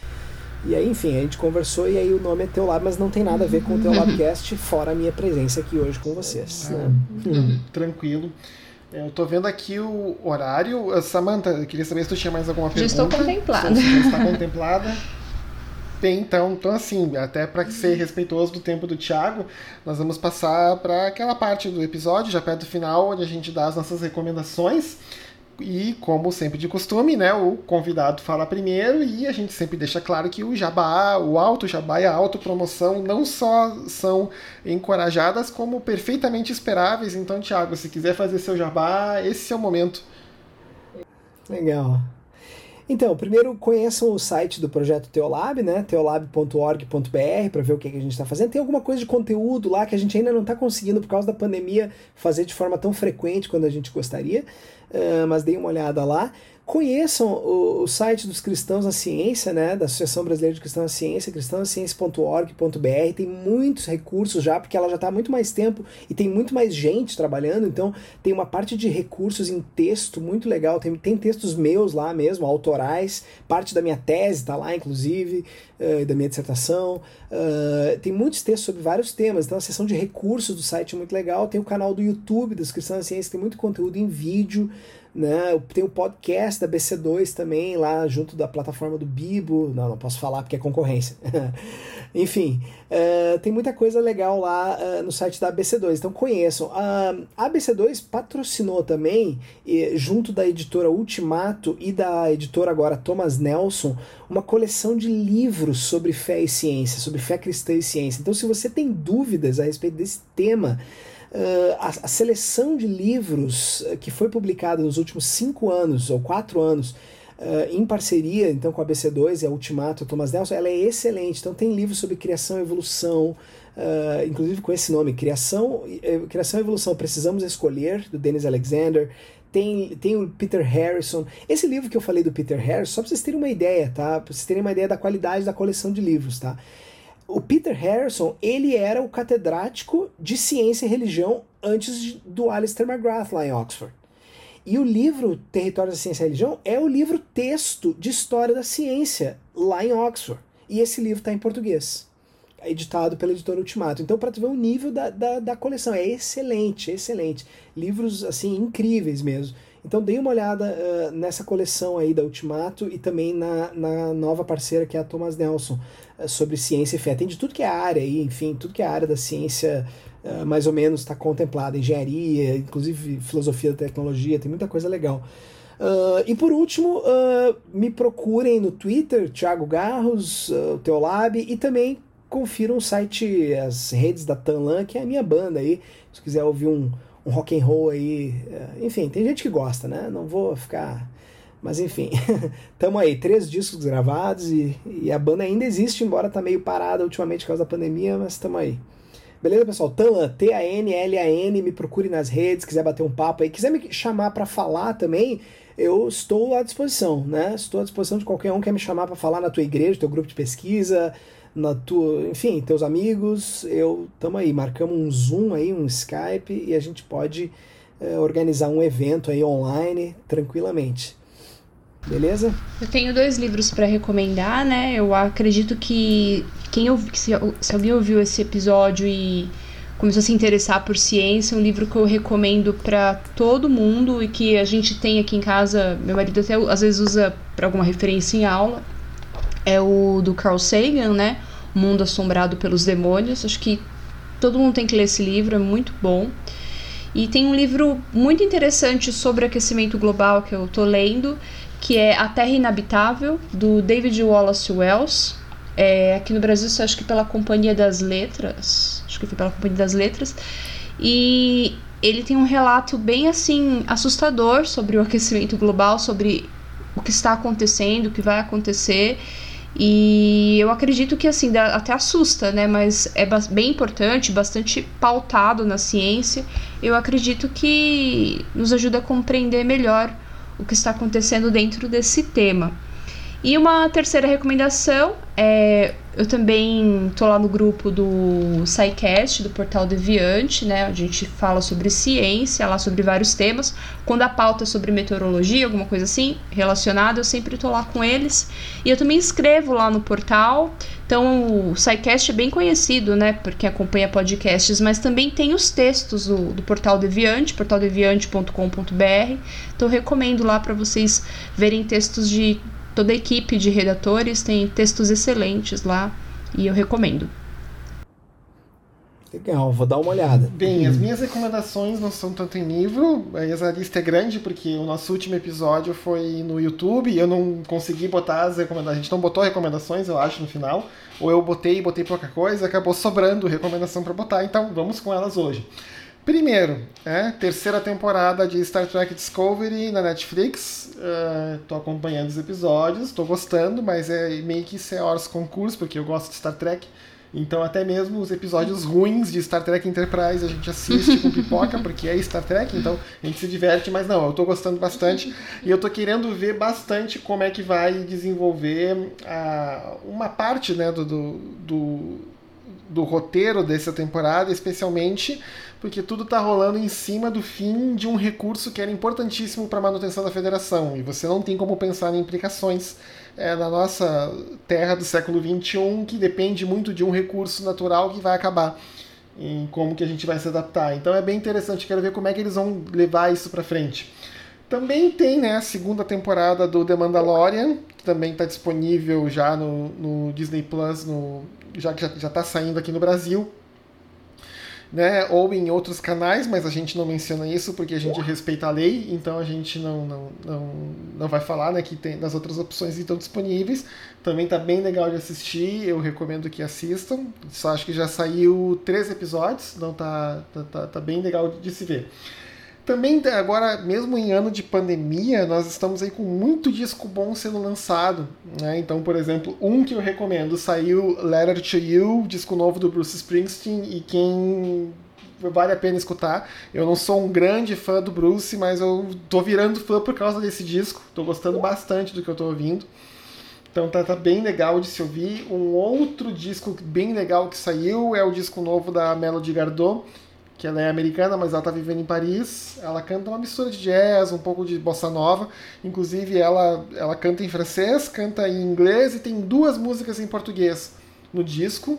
E aí, enfim, a gente conversou e aí o nome é Teolab, mas não tem nada a ver com o Teolabcast, fora a minha presença aqui hoje com vocês. Né? Hum. Tranquilo. Eu tô vendo aqui o horário. Samantha, queria saber se tu tinha mais alguma pergunta. Já estou contemplada. Já está contemplada. Bem, então, então assim, até para ser respeitoso do tempo do Thiago, nós vamos passar para aquela parte do episódio, já perto do final, onde a gente dá as nossas recomendações. E, como sempre de costume, né, o convidado fala primeiro e a gente sempre deixa claro que o jabá, o alto jabá e a autopromoção não só são encorajadas, como perfeitamente esperáveis. Então, Thiago, se quiser fazer seu jabá, esse é o momento. Legal. Então, primeiro conheçam o site do projeto Teolab, né? teolab.org.br para ver o que, que a gente está fazendo. Tem alguma coisa de conteúdo lá que a gente ainda não está conseguindo por causa da pandemia fazer de forma tão frequente quando a gente gostaria, uh, mas deem uma olhada lá. Conheçam o, o, site dos Cristãos na Ciência, né, da Associação Brasileira de Cristãos na Ciência, cristãosciência.org.br. Tem muitos recursos já, porque ela já está há muito mais tempo e tem muito mais gente trabalhando, então tem uma parte de recursos em texto muito legal. Tem, tem textos meus lá mesmo, autorais, parte da minha tese está lá, inclusive, uh, da minha dissertação. Uh, tem muitos textos sobre vários temas, então a seção de recursos do site é muito legal. Tem o canal do YouTube dos Cristãos na Ciência, tem muito conteúdo em vídeo né? Tem o podcast da BC2 também, lá junto da plataforma do Bibo. Não, não posso falar porque é concorrência. *laughs* Enfim, uh, tem muita coisa legal lá uh, no site da ABC2, então conheçam. Uh, a ABC2 patrocinou também, junto da editora Ultimato e da editora agora Thomas Nelson, uma coleção de livros sobre fé e ciência, sobre fé cristã e ciência. Então, se você tem dúvidas a respeito desse tema, Uh, a, a, seleção de livros que foi publicada nos últimos cinco anos ou quatro anos uh, em parceria então com a BC2 e a Ultimato, Thomas Nelson, ela é excelente. Então tem livros sobre criação e evolução, uh, inclusive com esse nome, Criação, criação e Evolução, Precisamos Escolher, do Dennis Alexander. Tem, tem o Peter Harrison. Esse livro que eu falei do Peter Harrison, só para vocês terem uma ideia, tá? Para vocês terem uma ideia da qualidade da coleção de livros, tá? O Peter Harrison, ele era o catedrático de ciência e religião antes do Alistair McGrath lá em Oxford. E o livro Território da Ciência e Religião é o livro texto de história da ciência lá em Oxford. E esse livro está em português, editado pela editora Ultimato. Então, para tu ver o nível da, da, da, coleção, é excelente, excelente. Livros, assim, incríveis mesmo. Então, dei uma olhada uh, nessa coleção aí da Ultimato e também na, na nova parceira que é a Thomas Nelson, uh, sobre ciência e fé. Tem de tudo que é área aí, enfim, tudo que é área da ciência uh, mais ou menos está contemplada. Engenharia, inclusive filosofia da tecnologia, tem muita coisa legal. Uh, e por último, uh, me procurem no Twitter, Thiago Garros, uh, o Teolab, e também confiram o site, as redes da Tanlan, que é a minha banda aí. Se quiser ouvir um, um rock and roll aí, enfim, tem gente que gosta, né? Não vou ficar. Mas enfim, *laughs* tamo aí, três discos gravados e, e a banda ainda existe, embora tá meio parada ultimamente por causa da pandemia, mas tamo aí. Beleza, pessoal? Tanlan, T-A-N-L-A-N, me procure nas redes, quiser bater um papo aí, quiser me chamar para falar também, eu estou à disposição, né? Estou à disposição de qualquer um que quer me chamar para falar na tua igreja, teu grupo de pesquisa, na tua, enfim, teus amigos, eu tamo aí, marcamos um Zoom aí, um Skype e a gente pode é, organizar um evento aí online tranquilamente. Beleza? Eu tenho dois livros para recomendar, né? Eu acredito que quem ouvi, se, se alguém ouviu esse episódio e começou a se interessar por ciência, um livro que eu recomendo para todo mundo e que a gente tem aqui em casa, meu marido até às vezes usa para alguma referência em aula, é o do Carl Sagan, né? Mundo Assombrado pelos Demônios. Acho que todo mundo tem que ler esse livro, é muito bom. E tem um livro muito interessante sobre aquecimento global que eu tô lendo, que é A Terra Inabitável, do David Wallace Wells. É, aqui no Brasil, acho que pela Companhia das Letras. Acho que foi pela Companhia das Letras. E ele tem um relato bem assim assustador sobre o aquecimento global, sobre o que está acontecendo, o que vai acontecer. E eu acredito que assim, até assusta, né? Mas é bem importante, bastante pautado na ciência. Eu acredito que nos ajuda a compreender melhor o que está acontecendo dentro desse tema. E uma terceira recomendação é eu também tô lá no grupo do SciCast, do Portal Deviante, né? A gente fala sobre ciência, lá sobre vários temas. Quando a pauta é sobre meteorologia, alguma coisa assim, relacionada, eu sempre tô lá com eles. E eu também escrevo lá no portal. Então, o SciCast é bem conhecido, né? Por quem acompanha podcasts, mas também tem os textos do, do Portal Deviante, portaldeviante.com.br. Então, recomendo lá para vocês verem textos de Toda a equipe de redatores tem textos excelentes lá e eu recomendo. Legal, vou dar uma olhada. Bem, as minhas recomendações não são tanto em livro, a lista é grande porque o nosso último episódio foi no YouTube e eu não consegui botar as recomendações. A gente não botou recomendações, eu acho, no final. Ou eu botei e botei pouca coisa, acabou sobrando recomendação para botar, então vamos com elas hoje. Primeiro, é, terceira temporada de Star Trek Discovery na Netflix. Uh, tô acompanhando os episódios, tô gostando, mas é meio que isso é horas concurso, porque eu gosto de Star Trek. Então até mesmo os episódios ruins de Star Trek Enterprise a gente assiste com pipoca, porque é Star Trek, então a gente se diverte, mas não, eu tô gostando bastante e eu tô querendo ver bastante como é que vai desenvolver uh, uma parte né, do, do, do roteiro dessa temporada, especialmente porque tudo está rolando em cima do fim de um recurso que era importantíssimo para a manutenção da federação, e você não tem como pensar em implicações é, na nossa terra do século XXI, que depende muito de um recurso natural que vai acabar, em como que a gente vai se adaptar. Então é bem interessante, quero ver como é que eles vão levar isso para frente. Também tem né, a segunda temporada do The Mandalorian, que também está disponível já no, no Disney Plus, no, já que já está saindo aqui no Brasil né? Ou em outros canais, mas a gente não menciona isso porque a gente respeita a lei, então a gente não, não, não, não vai falar né, que tem das outras opções estão disponíveis. Também tá bem legal de assistir, eu recomendo que assistam. Só acho que já saiu três episódios, então tá, tá, tá, tá bem legal de se ver. Também agora, mesmo em ano de pandemia, nós estamos aí com muito disco bom sendo lançado. Né? Então, por exemplo, um que eu recomendo saiu Letter to You, disco novo do Bruce Springsteen, e quem vale a pena escutar. Eu não sou um grande fã do Bruce, mas eu tô virando fã por causa desse disco. Tô gostando bastante do que eu tô ouvindo. Então tá, tá, bem legal de se ouvir. Um outro disco bem legal que saiu é o disco novo da Melody Gardot, que ela é americana, mas ela tá vivendo em Paris. Ela canta uma mistura de jazz, um pouco de bossa nova. Inclusive, ela, ela canta em francês, canta em inglês e tem duas músicas em português no disco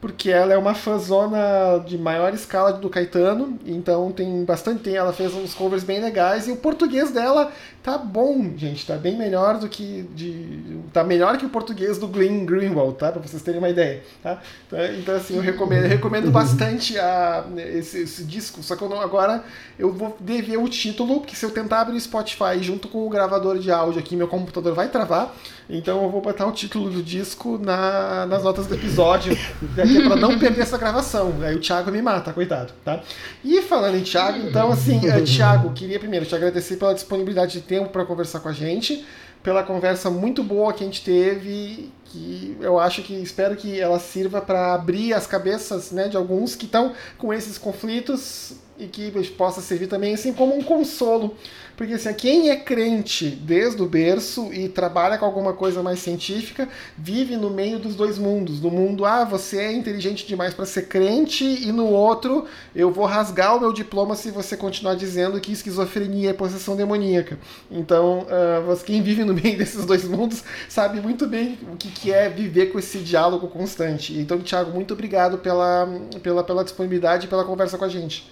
porque ela é uma fãzona de maior escala do Caetano, então tem bastante tempo, ela fez uns covers bem legais e o português dela tá bom, gente, tá bem melhor do que de tá melhor que o português do Glenn Greenwald, tá? Para vocês terem uma ideia, tá? Então, então assim, eu recomendo, eu recomendo bastante a, esse, esse, disco, só que eu não, agora eu vou dever o título, porque se eu tentar abrir o Spotify junto com o gravador de áudio aqui, meu computador vai travar, então eu vou botar o título do disco na, nas notas do episódio aqui para não perder essa gravação. Aí o Thiago me mata, coitado, tá? E falando em Thiago, então assim, uh, Thiago, queria primeiro te agradecer pela disponibilidade de tempo para conversar com a gente, pela conversa muito boa que a gente teve, que eu acho que espero que ela sirva para abrir as cabeças, né, de alguns que estão com esses conflitos e que possa servir também assim como um consolo porque assim, quem é crente desde o berço e trabalha com alguma coisa mais científica, vive no meio dos dois mundos. No mundo, ah, você é inteligente demais para ser crente, e no outro, eu vou rasgar o meu diploma se você continuar dizendo que esquizofrenia é possessão demoníaca. Então, uh, quem vive no meio *laughs* desses dois mundos sabe muito bem o que, que é viver com esse diálogo constante. Então, Thiago, muito obrigado pela, pela, pela disponibilidade e pela conversa com a gente.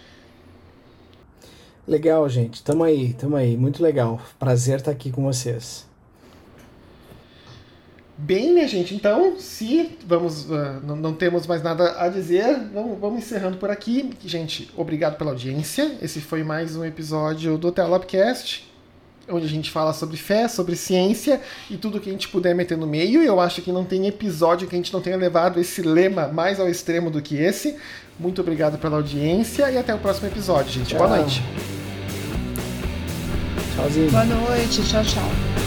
Legal, gente. Tamo aí, tamo aí. Muito legal. Prazer estar aqui com vocês. Bem, minha gente, então, se vamos, uh, não, não, temos mais nada a dizer, vamos, vamos, encerrando por aqui. Gente, obrigado pela audiência. Esse foi mais um episódio do Telopcast, onde a gente fala sobre fé, sobre ciência e tudo que a gente puder meter no meio. E eu acho que não tem episódio que a gente não tenha levado esse lema mais ao extremo do que esse. Muito obrigado pela audiência e até o próximo episódio, gente. Tchau. Boa noite. Tchauzinho. Boa noite. Tchau, tchau.